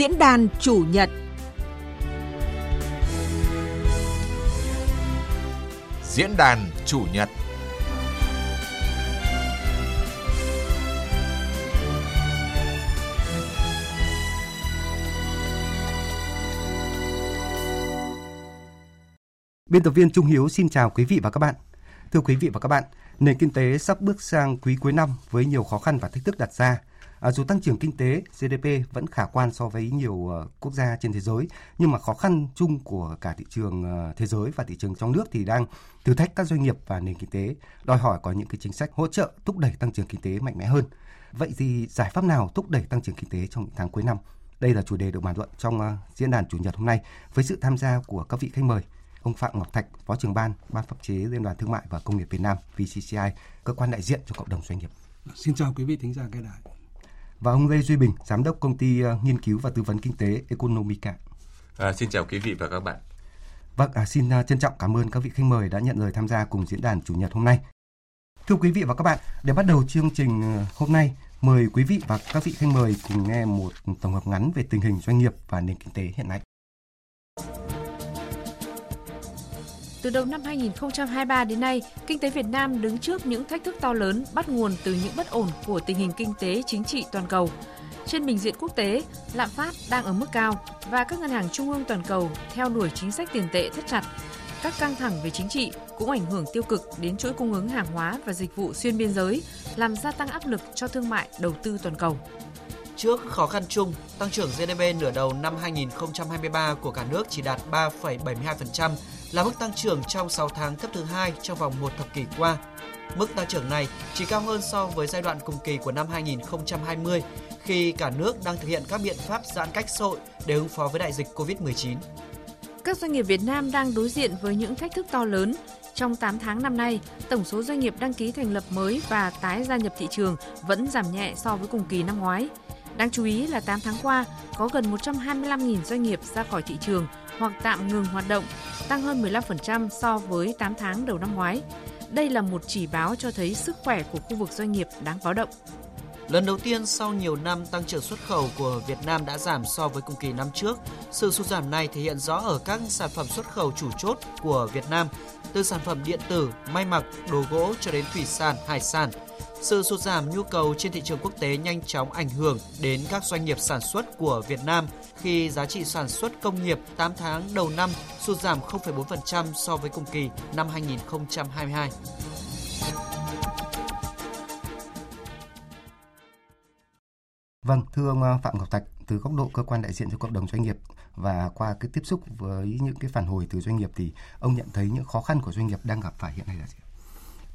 Diễn đàn chủ nhật Diễn đàn chủ nhật Biên tập viên Trung Hiếu xin chào quý vị và các bạn. Thưa quý vị và các bạn, nền kinh tế sắp bước sang quý cuối năm với nhiều khó khăn và thách thức đặt ra. À, dù tăng trưởng kinh tế GDP vẫn khả quan so với nhiều uh, quốc gia trên thế giới, nhưng mà khó khăn chung của cả thị trường uh, thế giới và thị trường trong nước thì đang thử thách các doanh nghiệp và nền kinh tế, đòi hỏi có những cái chính sách hỗ trợ thúc đẩy tăng trưởng kinh tế mạnh mẽ hơn. Vậy thì giải pháp nào thúc đẩy tăng trưởng kinh tế trong những tháng cuối năm? Đây là chủ đề được bàn luận trong uh, diễn đàn chủ nhật hôm nay với sự tham gia của các vị khách mời ông Phạm Ngọc Thạch, Phó trưởng ban Ban pháp chế Liên đoàn Thương mại và Công nghiệp Việt Nam VCCI, cơ quan đại diện cho cộng đồng doanh nghiệp. Xin chào quý vị thính giả nghe đài. Và ông Lê Duy Bình, giám đốc công ty uh, nghiên cứu và tư vấn kinh tế Economica. À, xin chào quý vị và các bạn. Vâng, à, xin uh, trân trọng cảm ơn các vị khách mời đã nhận lời tham gia cùng diễn đàn chủ nhật hôm nay. Thưa quý vị và các bạn, để bắt đầu chương trình uh, hôm nay, mời quý vị và các vị khách mời cùng nghe một tổng hợp ngắn về tình hình doanh nghiệp và nền kinh tế hiện nay. Từ đầu năm 2023 đến nay, kinh tế Việt Nam đứng trước những thách thức to lớn bắt nguồn từ những bất ổn của tình hình kinh tế chính trị toàn cầu. Trên bình diện quốc tế, lạm phát đang ở mức cao và các ngân hàng trung ương toàn cầu theo đuổi chính sách tiền tệ thắt chặt. Các căng thẳng về chính trị cũng ảnh hưởng tiêu cực đến chuỗi cung ứng hàng hóa và dịch vụ xuyên biên giới, làm gia tăng áp lực cho thương mại, đầu tư toàn cầu. Trước khó khăn chung, tăng trưởng GDP nửa đầu năm 2023 của cả nước chỉ đạt 3,72%, là mức tăng trưởng trong 6 tháng cấp thứ hai trong vòng một thập kỷ qua. Mức tăng trưởng này chỉ cao hơn so với giai đoạn cùng kỳ của năm 2020 khi cả nước đang thực hiện các biện pháp giãn cách xã hội để ứng phó với đại dịch Covid-19. Các doanh nghiệp Việt Nam đang đối diện với những thách thức to lớn. Trong 8 tháng năm nay, tổng số doanh nghiệp đăng ký thành lập mới và tái gia nhập thị trường vẫn giảm nhẹ so với cùng kỳ năm ngoái. Đáng chú ý là 8 tháng qua, có gần 125.000 doanh nghiệp ra khỏi thị trường hoặc tạm ngừng hoạt động, tăng hơn 15% so với 8 tháng đầu năm ngoái. Đây là một chỉ báo cho thấy sức khỏe của khu vực doanh nghiệp đáng báo động. Lần đầu tiên sau nhiều năm tăng trưởng xuất khẩu của Việt Nam đã giảm so với cùng kỳ năm trước. Sự sụt giảm này thể hiện rõ ở các sản phẩm xuất khẩu chủ chốt của Việt Nam, từ sản phẩm điện tử, may mặc, đồ gỗ cho đến thủy sản, hải sản. Sự sụt giảm nhu cầu trên thị trường quốc tế nhanh chóng ảnh hưởng đến các doanh nghiệp sản xuất của Việt Nam khi giá trị sản xuất công nghiệp 8 tháng đầu năm sụt giảm 0,4% so với cùng kỳ năm 2022. Vâng, thưa ông ờ, Phạm Ngọc Thạch, từ góc độ cơ quan đại diện cho cộng đồng doanh nghiệp và qua cái tiếp xúc với những cái phản hồi từ doanh nghiệp thì ông nhận thấy những khó khăn của doanh nghiệp đang gặp phải hiện nay là gì?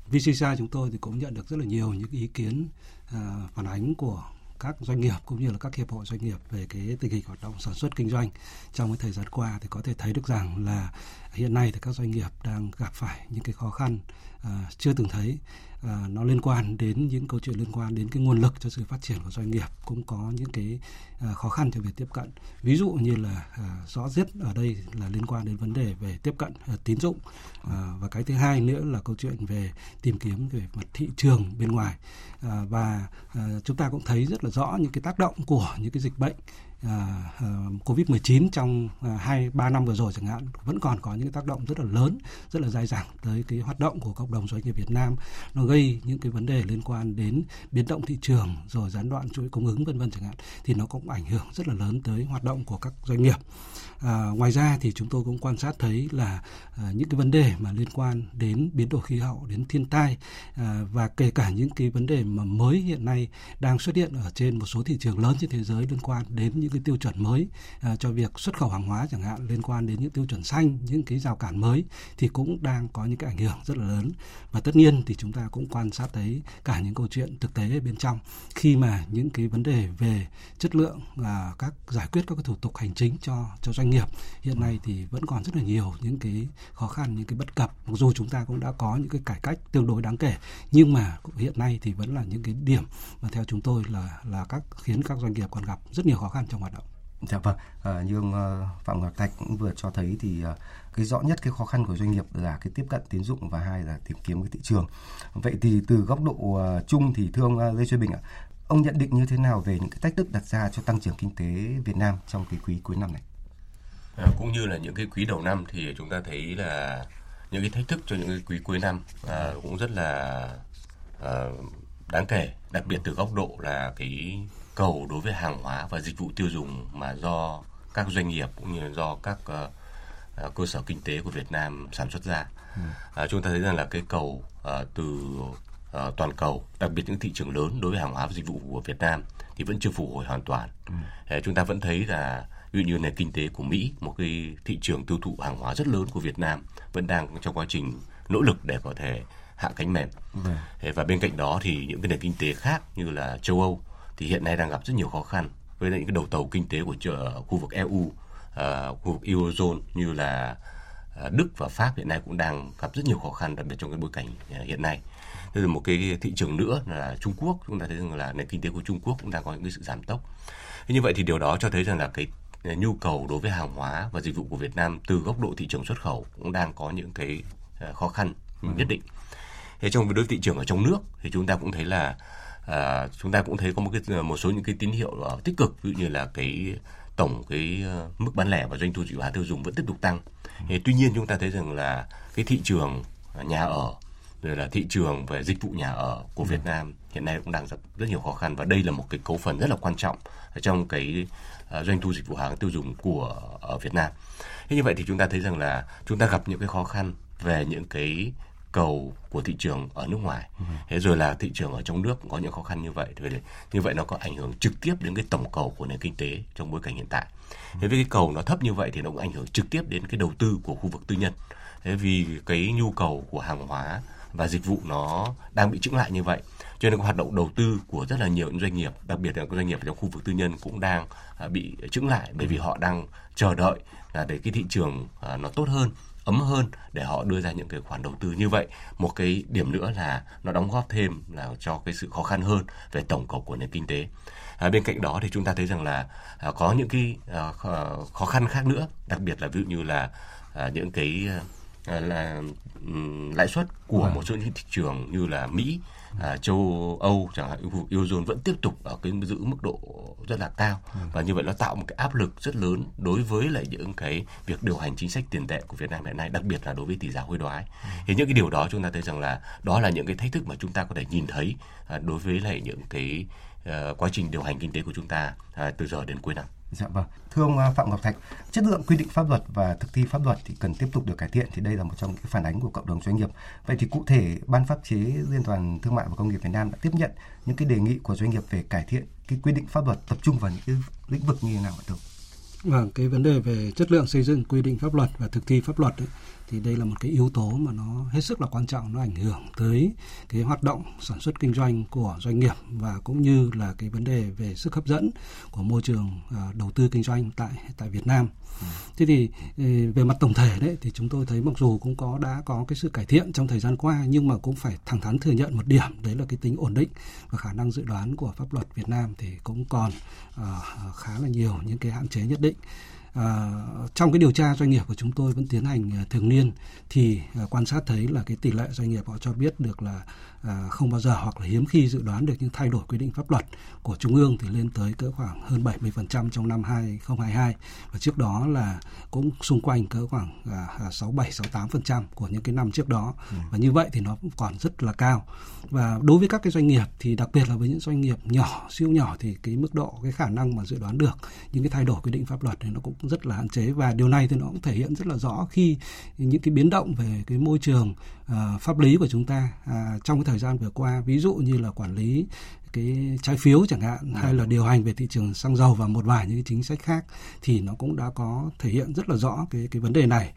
VCCI chúng tôi thì cũng nhận được rất là nhiều những ý kiến uh, phản ánh của các doanh nghiệp cũng như là các hiệp hội doanh nghiệp về cái tình hình hoạt động sản xuất kinh doanh trong cái thời gian qua thì có thể thấy được rằng là hiện nay thì các doanh nghiệp đang gặp phải những cái khó khăn uh, chưa từng thấy à, nó liên quan đến những câu chuyện liên quan đến cái nguồn lực cho sự phát triển của doanh nghiệp cũng có những cái à, khó khăn trong việc tiếp cận. Ví dụ như là à, rõ rệt ở đây là liên quan đến vấn đề về tiếp cận à, tín dụng à, và cái thứ hai nữa là câu chuyện về tìm kiếm về mặt thị trường bên ngoài. À, và à, chúng ta cũng thấy rất là rõ những cái tác động của những cái dịch bệnh À, à Covid-19 trong à, hai ba năm vừa rồi chẳng hạn vẫn còn có những tác động rất là lớn, rất là dai dẳng tới cái hoạt động của cộng đồng doanh nghiệp Việt Nam. Nó gây những cái vấn đề liên quan đến biến động thị trường rồi gián đoạn chuỗi cung ứng vân vân chẳng hạn thì nó cũng ảnh hưởng rất là lớn tới hoạt động của các doanh nghiệp. À, ngoài ra thì chúng tôi cũng quan sát thấy là à, những cái vấn đề mà liên quan đến biến đổi khí hậu, đến thiên tai à, và kể cả những cái vấn đề mà mới hiện nay đang xuất hiện ở trên một số thị trường lớn trên thế giới liên quan đến những cái tiêu chuẩn mới à, cho việc xuất khẩu hàng hóa chẳng hạn liên quan đến những tiêu chuẩn xanh, những cái rào cản mới thì cũng đang có những cái ảnh hưởng rất là lớn. Và tất nhiên thì chúng ta cũng quan sát thấy cả những câu chuyện thực tế bên trong. Khi mà những cái vấn đề về chất lượng à, các giải quyết các cái thủ tục hành chính cho cho doanh nghiệp hiện nay thì vẫn còn rất là nhiều những cái khó khăn những cái bất cập mặc dù chúng ta cũng đã có những cái cải cách tương đối đáng kể nhưng mà hiện nay thì vẫn là những cái điểm mà theo chúng tôi là là các khiến các doanh nghiệp còn gặp rất nhiều khó khăn trong hoạt động Dạ vâng, à, như ông à, Phạm Ngọc Thạch cũng vừa cho thấy thì à, cái rõ nhất cái khó khăn của doanh nghiệp là cái tiếp cận tín dụng và hai là tìm kiếm cái thị trường. Vậy thì từ góc độ à, chung thì thưa ông Lê Duy Bình ạ, Ông nhận định như thế nào về những cái thách thức đặt ra cho tăng trưởng kinh tế Việt Nam trong cái quý cuối năm này? À, cũng như là những cái quý đầu năm thì chúng ta thấy là những cái thách thức cho những cái quý cuối năm à, cũng rất là à, đáng kể, đặc biệt từ góc độ là cái cầu đối với hàng hóa và dịch vụ tiêu dùng mà do các doanh nghiệp cũng như do các uh, cơ sở kinh tế của Việt Nam sản xuất ra. Ừ. À, chúng ta thấy rằng là cái cầu uh, từ uh, toàn cầu, đặc biệt những thị trường lớn đối với hàng hóa và dịch vụ của Việt Nam thì vẫn chưa phục hồi hoàn toàn. Ừ. À, chúng ta vẫn thấy là ví dụ như nền kinh tế của Mỹ, một cái thị trường tiêu thụ hàng hóa rất lớn của Việt Nam vẫn đang trong quá trình nỗ lực để có thể hạ cánh mềm. Ừ. Và bên cạnh đó thì những cái nền kinh tế khác như là châu Âu thì hiện nay đang gặp rất nhiều khó khăn với những cái đầu tàu kinh tế của khu vực EU, uh, khu vực Eurozone như là uh, Đức và Pháp hiện nay cũng đang gặp rất nhiều khó khăn đặc biệt trong cái bối cảnh uh, hiện nay. Thế rồi một cái thị trường nữa là Trung Quốc, chúng ta thấy rằng là nền kinh tế của Trung Quốc cũng đang có những cái sự giảm tốc. Thế như vậy thì điều đó cho thấy rằng là cái nhu cầu đối với hàng hóa và dịch vụ của Việt Nam từ góc độ thị trường xuất khẩu cũng đang có những cái khó khăn nhất định. Thế trong đối với thị trường ở trong nước thì chúng ta cũng thấy là à, chúng ta cũng thấy có một cái một số những cái tín hiệu uh, tích cực. Ví dụ như là cái tổng cái uh, mức bán lẻ và doanh thu dịch vụ tiêu dùng vẫn tiếp tục tăng. Thì, tuy nhiên chúng ta thấy rằng là cái thị trường nhà ở rồi là thị trường về dịch vụ nhà ở của Việt Nam hiện nay cũng đang rất, rất nhiều khó khăn. Và đây là một cái cấu phần rất là quan trọng trong cái doanh thu dịch vụ hàng tiêu dùng của ở Việt Nam. Thế như vậy thì chúng ta thấy rằng là chúng ta gặp những cái khó khăn về những cái cầu của thị trường ở nước ngoài. Ừ. thế rồi là thị trường ở trong nước cũng có những khó khăn như vậy. Thì như vậy nó có ảnh hưởng trực tiếp đến cái tổng cầu của nền kinh tế trong bối cảnh hiện tại. Thế với cái cầu nó thấp như vậy thì nó cũng ảnh hưởng trực tiếp đến cái đầu tư của khu vực tư nhân. Thế vì cái nhu cầu của hàng hóa và dịch vụ nó đang bị chững lại như vậy. Cho nên hoạt động đầu tư của rất là nhiều những doanh nghiệp đặc biệt là các doanh nghiệp trong khu vực tư nhân cũng đang à, bị chững lại bởi vì họ đang chờ đợi là để cái thị trường à, nó tốt hơn ấm hơn để họ đưa ra những cái khoản đầu tư như vậy. Một cái điểm nữa là nó đóng góp thêm là cho cái sự khó khăn hơn về tổng cầu của nền kinh tế. À, bên cạnh đó thì chúng ta thấy rằng là à, có những cái à, khó khăn khác nữa đặc biệt là ví dụ như là à, những cái à, là um, lãi suất của vâng. một số những thị trường như là Mỹ à, châu Âu chẳng hạn khu Eurozone vẫn tiếp tục ở cái giữ mức độ rất là cao ừ. và như vậy nó tạo một cái áp lực rất lớn đối với lại những cái việc điều hành chính sách tiền tệ của Việt Nam hiện nay đặc biệt là đối với tỷ giá hối đoái thì những cái điều đó chúng ta thấy rằng là đó là những cái thách thức mà chúng ta có thể nhìn thấy à, đối với lại những cái uh, quá trình điều hành kinh tế của chúng ta à, từ giờ đến cuối năm Dạ vâng. Thưa ông à, Phạm Ngọc Thạch, chất lượng quy định pháp luật và thực thi pháp luật thì cần tiếp tục được cải thiện thì đây là một trong những phản ánh của cộng đồng doanh nghiệp. Vậy thì cụ thể Ban pháp chế Liên đoàn Thương mại và Công nghiệp Việt Nam đã tiếp nhận những cái đề nghị của doanh nghiệp về cải thiện cái quy định pháp luật tập trung vào những cái lĩnh vực như thế nào ạ thưa Vâng, cái vấn đề về chất lượng xây dựng quy định pháp luật và thực thi pháp luật ấy, thì đây là một cái yếu tố mà nó hết sức là quan trọng nó ảnh hưởng tới cái hoạt động sản xuất kinh doanh của doanh nghiệp và cũng như là cái vấn đề về sức hấp dẫn của môi trường à, đầu tư kinh doanh tại tại Việt Nam. Ừ. Thế thì ừ, về mặt tổng thể đấy thì chúng tôi thấy mặc dù cũng có đã có cái sự cải thiện trong thời gian qua nhưng mà cũng phải thẳng thắn thừa nhận một điểm đấy là cái tính ổn định và khả năng dự đoán của pháp luật Việt Nam thì cũng còn uh, khá là nhiều những cái hạn chế nhất định. À, trong cái điều tra doanh nghiệp của chúng tôi vẫn tiến hành ờ, thường niên thì ờ, quan sát thấy là cái tỷ lệ doanh nghiệp họ cho biết được là À, không bao giờ hoặc là hiếm khi dự đoán được những thay đổi quy định pháp luật của trung ương thì lên tới cỡ khoảng hơn 70% trong năm 2022 và trước đó là cũng xung quanh cỡ khoảng à, 67 68% của những cái năm trước đó. Ừ. và như vậy thì nó cũng còn rất là cao. Và đối với các cái doanh nghiệp thì đặc biệt là với những doanh nghiệp nhỏ siêu nhỏ thì cái mức độ cái khả năng mà dự đoán được những cái thay đổi quy định pháp luật thì nó cũng rất là hạn chế. Và điều này thì nó cũng thể hiện rất là rõ khi những cái biến động về cái môi trường uh, pháp lý của chúng ta uh, trong cái thời gian vừa qua ví dụ như là quản lý cái trái phiếu chẳng hạn hay là điều hành về thị trường xăng dầu và một vài những cái chính sách khác thì nó cũng đã có thể hiện rất là rõ cái cái vấn đề này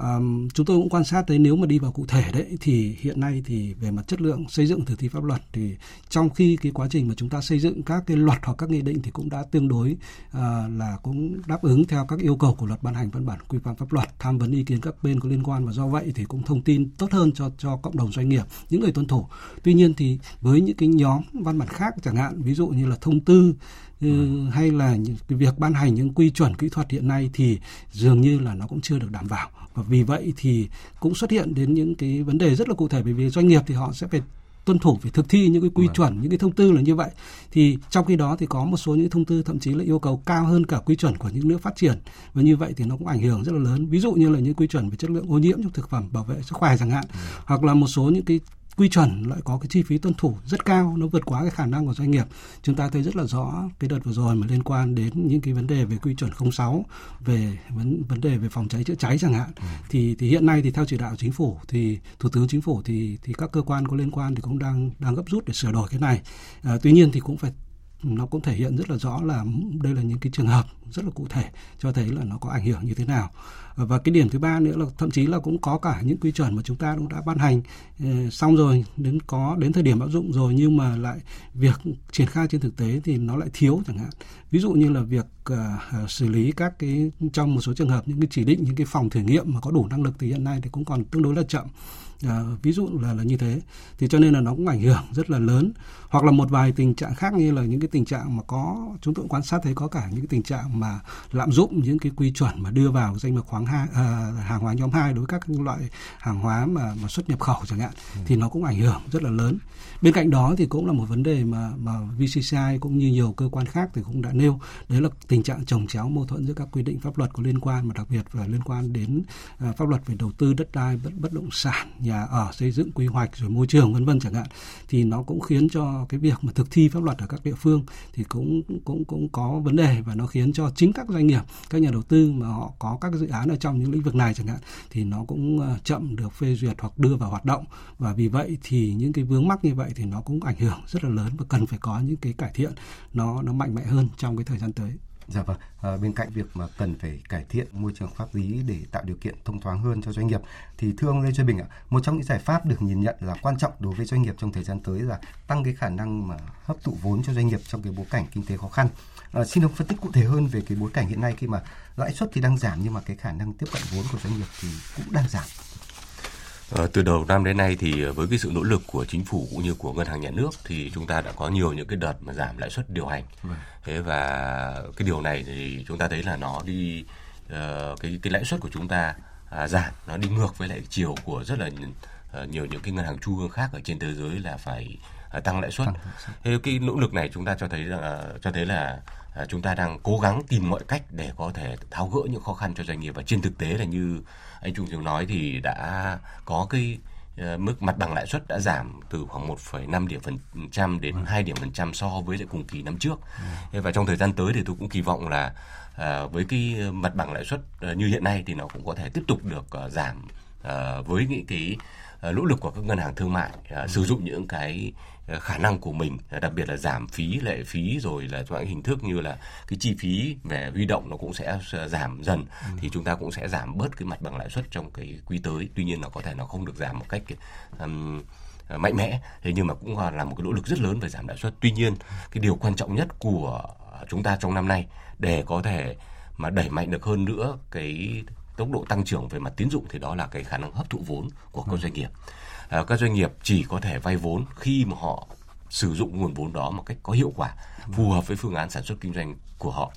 Um, chúng tôi cũng quan sát thấy nếu mà đi vào cụ thể đấy thì hiện nay thì về mặt chất lượng xây dựng thực thi pháp luật thì trong khi cái quá trình mà chúng ta xây dựng các cái luật hoặc các nghị định thì cũng đã tương đối uh, là cũng đáp ứng theo các yêu cầu của luật ban hành văn bản quy phạm pháp luật tham vấn ý kiến các bên có liên quan và do vậy thì cũng thông tin tốt hơn cho cho cộng đồng doanh nghiệp những người tuân thủ tuy nhiên thì với những cái nhóm văn bản khác chẳng hạn ví dụ như là thông tư ừ. hay là cái việc ban hành những quy chuẩn kỹ thuật hiện nay thì dường như là nó cũng chưa được đảm bảo và vì vậy thì cũng xuất hiện đến những cái vấn đề rất là cụ thể bởi vì doanh nghiệp thì họ sẽ phải tuân thủ phải thực thi những cái quy Vâng. chuẩn những cái thông tư là như vậy. Thì trong khi đó thì có một số những thông tư thậm chí là yêu cầu cao hơn cả quy chuẩn của những nước phát triển. Và như vậy thì nó cũng ảnh hưởng rất là lớn. Ví dụ như là những quy chuẩn về chất lượng ô nhiễm trong thực phẩm bảo vệ sức khỏe chẳng hạn hoặc là một số những cái quy chuẩn lại có cái chi phí tuân thủ rất cao nó vượt quá cái khả năng của doanh nghiệp. Chúng ta thấy rất là rõ cái đợt vừa rồi mà liên quan đến những cái vấn đề về quy chuẩn 06 về vấn vấn đề về phòng cháy chữa cháy chẳng hạn. Thì thì hiện nay thì theo chỉ đạo chính phủ thì thủ tướng chính phủ thì thì các cơ quan có liên quan thì cũng đang đang gấp rút để sửa đổi cái này. À, tuy nhiên thì cũng phải nó cũng thể hiện rất là rõ là đây là những cái trường hợp rất là cụ thể cho thấy là nó có ảnh hưởng như thế nào và cái điểm thứ ba nữa là thậm chí là cũng có cả những quy chuẩn mà chúng ta cũng đã ban hành eh, xong rồi đến có đến thời điểm áp dụng rồi nhưng mà lại việc triển khai trên thực tế thì nó lại thiếu chẳng hạn. Ví dụ như là việc uh, xử lý các cái trong một số trường hợp những cái chỉ định những cái phòng thử nghiệm mà có đủ năng lực thì hiện nay thì cũng còn tương đối là chậm. À, ví dụ là là như thế. Thì cho nên là nó cũng ảnh hưởng rất là lớn hoặc là một vài tình trạng khác như là những cái tình trạng mà có chúng tôi quan sát thấy có cả những cái tình trạng mà lạm dụng những cái quy chuẩn mà đưa vào danh mục khoáng hai à, hàng hóa nhóm 2 đối với các loại hàng hóa mà mà xuất nhập khẩu chẳng hạn ừ. thì nó cũng ảnh hưởng rất là lớn bên cạnh đó thì cũng là một vấn đề mà mà VCCI cũng như nhiều cơ quan khác thì cũng đã nêu đấy là tình trạng trồng chéo mâu thuẫn giữa các quy định pháp luật có liên quan mà đặc biệt là liên quan đến uh, pháp luật về đầu tư đất đai bất, bất động sản nhà ở xây dựng quy hoạch rồi môi trường vân vân chẳng hạn thì nó cũng khiến cho cái việc mà thực thi pháp luật ở các địa phương thì cũng cũng cũng có vấn đề và nó khiến cho chính các doanh nghiệp, các nhà đầu tư mà họ có các dự án ở trong những lĩnh vực này chẳng hạn thì nó cũng ờ, chậm được phê duyệt hoặc đưa vào hoạt động và vì vậy thì những cái vướng mắc như vậy thì nó cũng ảnh hưởng rất là lớn và cần phải có những cái cải thiện, nó nó mạnh mẽ hơn trong cái thời gian tới. Dạ vâng, à, bên cạnh việc mà cần phải cải thiện môi trường pháp lý để tạo điều kiện thông thoáng hơn cho doanh nghiệp thì thưa ông Lê Duy Bình ạ, một trong những giải pháp được nhìn nhận là quan trọng đối với doanh nghiệp trong thời gian tới là tăng cái khả năng mà hấp thụ vốn cho doanh nghiệp trong cái bối cảnh kinh tế khó khăn. À, xin ông phân tích cụ thể hơn về cái bối cảnh hiện nay khi mà lãi suất thì đang giảm nhưng mà cái khả năng tiếp cận vốn của doanh nghiệp thì cũng đang giảm. À, từ đầu năm đến nay thì với cái sự nỗ lực của chính phủ cũng như của ngân hàng nhà nước thì chúng ta đã có nhiều những cái đợt mà giảm lãi suất điều hành. Vâng. Thế và cái điều này thì chúng ta thấy là nó đi uh, cái cái lãi suất của chúng ta uh, giảm nó đi ngược với lại chiều của rất là uh, nhiều những cái ngân hàng trung ương khác ở trên thế giới là phải tăng lãi suất. Thế cái nỗ lực này chúng ta cho thấy là uh, cho thấy là uh, chúng ta đang cố gắng tìm mọi cách để có thể tháo gỡ những khó khăn cho doanh nghiệp và trên thực tế là như anh Trung Trường nói thì đã có cái mức mặt bằng lãi suất đã giảm từ khoảng 1,5 điểm phần trăm đến 2 điểm phần trăm so với lại cùng kỳ năm trước. Ừ. Và trong thời gian tới thì tôi cũng kỳ vọng là với cái mặt bằng lãi suất như hiện nay thì nó cũng có thể tiếp tục được giảm với những cái nỗ lực của các ngân hàng thương mại sử dụng những cái khả năng của mình đặc biệt là giảm phí lệ phí rồi là những hình thức như là cái chi phí về huy động nó cũng sẽ giảm dần ừ. thì chúng ta cũng sẽ giảm bớt cái mặt bằng lãi suất trong cái quý tới. Tuy nhiên nó có thể nó không được giảm một cách um, mạnh mẽ. Thế nhưng mà cũng là một cái nỗ lực rất lớn về giảm lãi suất. Tuy nhiên cái điều quan trọng nhất của chúng ta trong năm nay để có thể mà đẩy mạnh được hơn nữa cái tốc độ tăng trưởng về mặt tín dụng thì đó là cái khả năng hấp thụ vốn của các doanh nghiệp các doanh nghiệp chỉ có thể vay vốn khi mà họ sử dụng nguồn vốn đó một cách có hiệu quả phù hợp với phương án sản xuất kinh doanh của họ.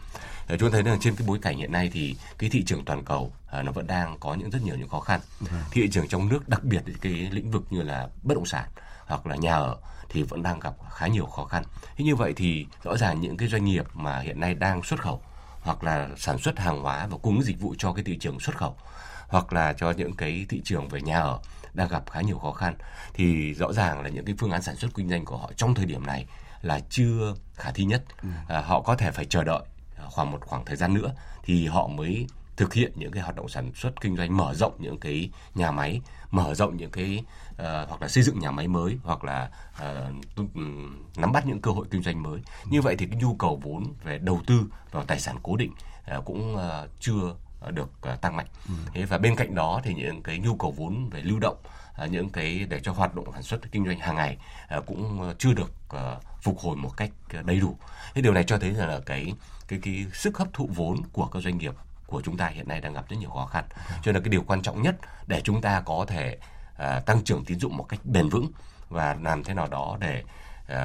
À, chúng ta thấy là trên cái bối cảnh hiện nay thì cái thị trường toàn cầu à, nó vẫn đang có những rất nhiều những khó khăn. Thị trường trong nước đặc biệt cái lĩnh vực như là bất động sản hoặc là nhà ở thì vẫn đang gặp khá nhiều khó khăn. Thế như vậy thì rõ ràng những cái doanh nghiệp mà hiện nay đang xuất khẩu hoặc là sản xuất hàng hóa và cung dịch vụ cho cái thị trường xuất khẩu hoặc là cho những cái thị trường về nhà ở đang gặp khá nhiều khó khăn. Thì rõ ràng là những cái phương án sản xuất kinh doanh của họ trong thời điểm này là chưa khả thi nhất. À, họ có thể phải chờ đợi khoảng một khoảng thời gian nữa thì họ mới thực hiện những cái hoạt động sản xuất kinh doanh mở rộng những cái nhà máy mở rộng những cái uh, hoặc là xây dựng nhà máy mới hoặc là uh, nắm bắt những cơ hội kinh doanh mới. Như vậy thì cái nhu cầu vốn về đầu tư vào tài sản cố định uh, cũng uh, chưa được uh, tăng mạnh. Ừ. Thế và bên cạnh đó thì những cái nhu cầu vốn về lưu động, uh, những cái để cho hoạt động sản xuất kinh doanh hàng ngày uh, cũng chưa được phục hồi một cách đầy đủ. Thế điều này cho thấy là cái cái cái sức hấp thụ vốn của các doanh nghiệp của chúng ta hiện nay đang gặp rất nhiều khó khăn. Cho nên cái điều quan trọng nhất để chúng ta có thể tăng trưởng tín dụng một cách bền vững và làm thế nào đó để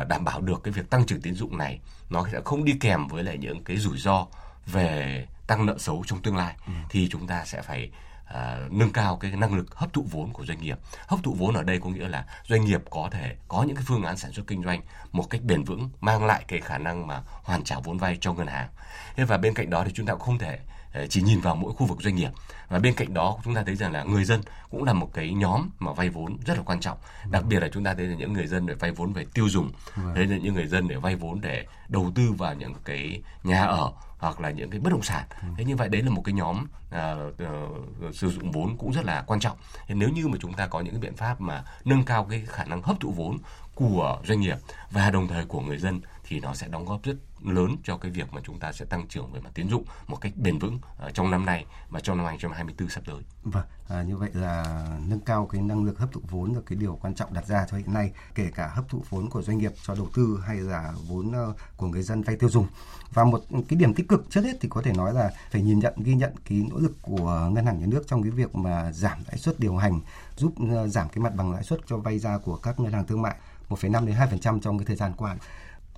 đảm bảo được cái việc tăng trưởng tín dụng này nó sẽ không đi kèm với lại những cái rủi ro về tăng nợ xấu trong tương lai ừ. thì chúng ta sẽ phải à, nâng cao cái năng lực hấp thụ vốn của doanh nghiệp. Hấp thụ vốn ở đây có nghĩa là doanh nghiệp có thể có những cái phương án sản xuất kinh doanh một cách bền vững, mang lại cái khả năng mà hoàn trả vốn vay cho ngân hàng. Thế và bên cạnh đó thì chúng ta cũng không thể ờ, chỉ nhìn vào mỗi khu vực doanh nghiệp và bên cạnh đó chúng ta thấy rằng là người dân cũng là một cái nhóm mà vay vốn rất là quan trọng đặc biệt là chúng ta thấy là những người dân để vay vốn về tiêu dùng đấy là những người dân để vay vốn để đầu tư vào những cái nhà ở hoặc là những cái bất động sản. Thế như vậy đấy là một cái nhóm à, uh, sử dụng vốn cũng rất là quan trọng. Thế nếu như mà chúng ta có những cái biện pháp mà nâng cao cái khả năng hấp thụ vốn của doanh nghiệp và đồng thời của người dân thì nó sẽ đóng góp rất lớn cho cái việc mà chúng ta sẽ tăng trưởng về mặt tín dụng một cách bền vững ờ, trong năm nay và trong năm 2024 sắp tới. Vâng, à, như vậy là nâng cao cái năng lực hấp thụ vốn là cái điều quan trọng đặt ra cho hiện nay, kể cả hấp thụ vốn của doanh nghiệp cho đầu tư hay là vốn ờ, của người dân vay tiêu dùng. Và một cái điểm tích cực trước hết thì có thể nói là phải nhìn nhận ghi nhận cái nỗ lực của ngân hàng nhà nước trong cái việc mà giảm lãi suất điều hành giúp ờ, giảm cái mặt bằng lãi suất cho vay ra của các ngân hàng thương mại 1,5 đến 2% trong cái thời gian qua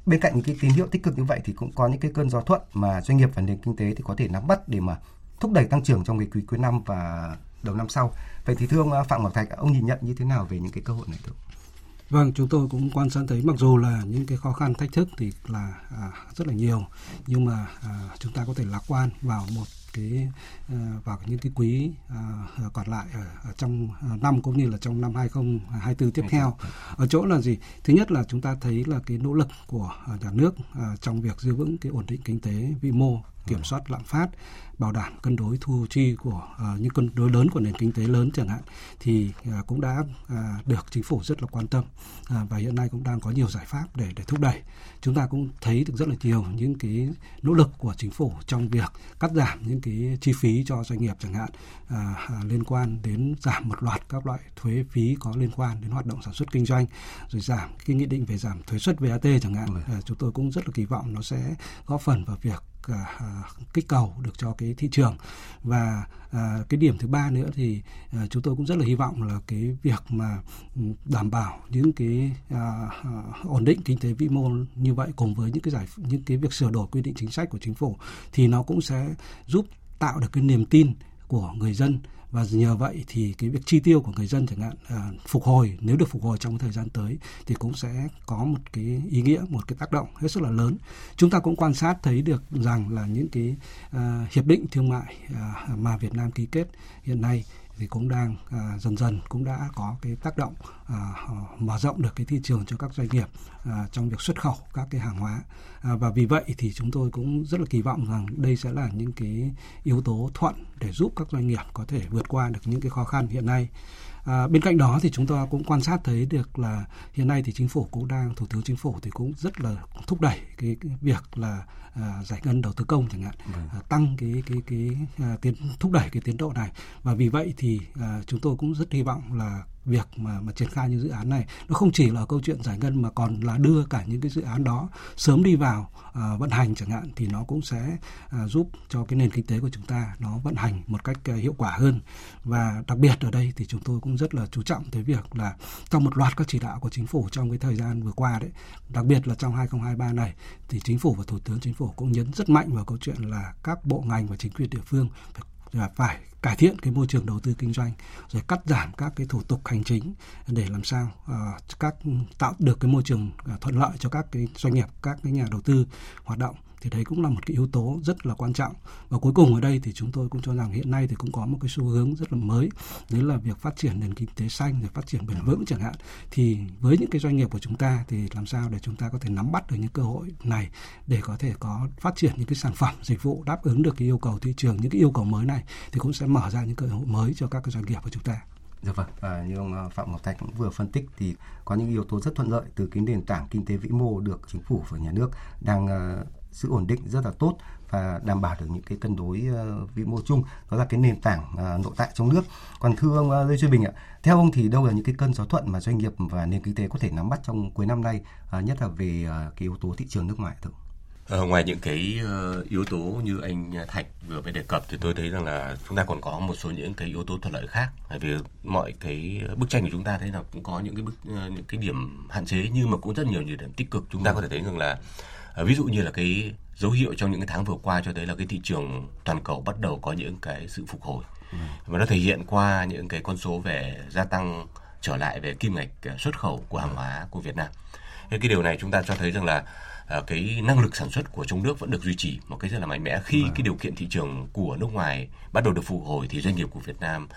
bên cạnh những cái tín hiệu tích cực như vậy thì cũng có những cái cơn gió thuận mà doanh nghiệp và nền kinh tế thì có thể nắm bắt để mà thúc đẩy tăng trưởng trong cái quý cuối năm và đầu năm sau. Vậy thì thưa ông à, Phạm Ngọc Thạch, ông nhìn nhận như thế nào về những cái cơ hội này thưa? Vâng, chúng tôi cũng quan sát thấy mặc dù là những cái khó khăn thách thức thì là à, rất là nhiều nhưng mà à, chúng ta có thể lạc quan vào một cái uh, vào những cái quý uh, còn lại ở, ở trong năm cũng như là trong năm 2024 tiếp theo. Ở chỗ là gì? Thứ nhất là chúng ta thấy là cái nỗ lực của nhà nước trong việc giữ vững cái ổn định kinh tế vĩ mô kiểm soát lạm phát bảo đảm cân đối thu chi của uh, những cân đối lớn của nền kinh tế lớn chẳng hạn thì uh, cũng đã uh, được chính phủ rất là quan tâm uh, và hiện nay cũng đang có nhiều giải pháp để để thúc đẩy. Chúng ta cũng thấy được rất là nhiều những cái nỗ lực của chính phủ trong việc cắt giảm những cái chi phí cho doanh nghiệp chẳng hạn à, liên quan đến giảm một loạt các loại thuế phí có liên quan đến hoạt động sản xuất kinh doanh rồi giảm cái nghị định về giảm thuế suất VAT chẳng hạn. À, chúng tôi cũng rất là kỳ vọng nó sẽ góp phần vào việc à, kích cầu được cho cái thị trường. Và à, cái điểm thứ ba nữa thì à, chúng tôi cũng rất là hy vọng là cái việc mà ừ, đảm bảo những cái à, à, ổn định kinh tế vĩ mô như vậy cùng với những cái giải những cái việc sửa đổi quy định chính sách của chính phủ thì nó cũng sẽ giúp tạo được cái niềm tin của người dân và nhờ vậy thì cái việc chi tiêu của người dân chẳng hạn à, phục hồi nếu được phục hồi trong thời gian tới thì cũng sẽ có một cái ý nghĩa một cái tác động hết sức là lớn. Chúng ta cũng quan sát thấy được rằng là những cái à, hiệp định thương mại à, mà Việt Nam ký kết hiện nay thì cũng đang à, dần dần cũng đã có cái tác động à, mở rộng được cái thị trường cho các doanh nghiệp à, trong việc xuất khẩu các cái hàng hóa. À, và vì vậy thì chúng tôi cũng rất là kỳ vọng rằng đây sẽ là những cái yếu tố thuận để giúp các doanh nghiệp có thể vượt qua được những cái khó khăn hiện nay. À, bên cạnh đó thì chúng ta cũng quan sát thấy được là hiện nay thì chính phủ cũng đang thủ tướng chính phủ thì cũng rất là thúc đẩy cái, cái việc là à, giải ngân đầu tư công chẳng hạn vâng. à, tăng cái cái cái à, tiến thúc đẩy cái tiến độ này. Và vì vậy thì à, chúng tôi cũng rất hy vọng là việc mà mà triển khai những dự án này. Nó không chỉ là câu chuyện giải ngân mà còn là đưa cả những cái dự án đó sớm đi vào à, vận hành chẳng hạn thì nó cũng sẽ à, giúp cho cái nền kinh tế của chúng ta nó vận hành một cách à, hiệu quả hơn. Và đặc biệt ở đây thì chúng tôi cũng rất là chú trọng tới việc là trong một loạt các chỉ đạo của chính phủ trong cái thời gian vừa qua đấy đặc biệt là trong 2023 này thì chính phủ và thủ tướng chính phủ cũng nhấn rất mạnh vào câu chuyện là các bộ ngành và chính quyền địa phương phải là phải cải thiện cái môi trường đầu tư kinh doanh rồi cắt giảm các cái thủ tục hành chính để làm sao uh, các tạo được cái môi trường uh, thuận lợi cho các cái doanh nghiệp các cái nhà đầu tư hoạt động thì đấy cũng là một cái yếu tố rất là quan trọng. Và cuối cùng ở đây thì chúng tôi cũng cho rằng hiện nay thì cũng có một cái xu hướng rất là mới, đấy là việc phát triển nền kinh tế xanh, rồi phát triển bền vững chẳng hạn. Thì với những cái doanh nghiệp của chúng ta thì làm sao để chúng ta có thể nắm bắt được những cơ hội này để có thể có, phát triển những cái sản phẩm dịch vụ đáp ứng được cái yêu cầu thị trường, những cái yêu cầu mới này thì cũng sẽ mở ra những cơ hội mới cho các cái doanh nghiệp của chúng ta. Dạ vâng, à, như ông à, Phạm Ngọc Thạch cũng vừa phân tích thì có những yếu tố rất thuận lợi từ cái nền tảng kinh tế vĩ mô được chính phủ và nhà nước đang uh, giữ ổn định rất là tốt và đảm bảo được những cái cân đối uh, vĩ mô chung. Đó là cái nền tảng uh, nội tại trong nước. Còn thưa ông uh, Lê Duy Bình ạ theo ông thì đâu là những cái cơn gió thuận mà doanh nghiệp và nền kinh tế có thể nắm bắt trong cuối năm nay uh, nhất là về uh, cái yếu tố thị trường nước ngoài thưa Ờ, ngoài những cái uh, yếu tố như anh Thạch vừa mới đề cập thì tôi thấy rằng là chúng ta còn có một số những cái yếu tố thuận lợi khác. Bởi vì mọi cái bức tranh của chúng ta thấy là cũng có những cái bức uh, những cái điểm hạn chế nhưng mà cũng rất nhiều những điểm tích cực. Chúng ta có thể thấy rằng là uh, ví dụ như là cái dấu hiệu trong những cái tháng vừa qua cho thấy là cái thị trường toàn cầu bắt đầu có những cái sự phục hồi và nó thể hiện qua những cái con số về gia tăng trở lại về kim ngạch xuất khẩu của hàng hóa của Việt Nam. Thế cái điều này chúng ta cho thấy rằng là cái năng lực sản xuất của trong nước vẫn được duy trì một cách rất là mạnh mẽ khi vâng. cái điều kiện thị trường của nước ngoài bắt đầu được phục hồi thì doanh nghiệp của Việt Nam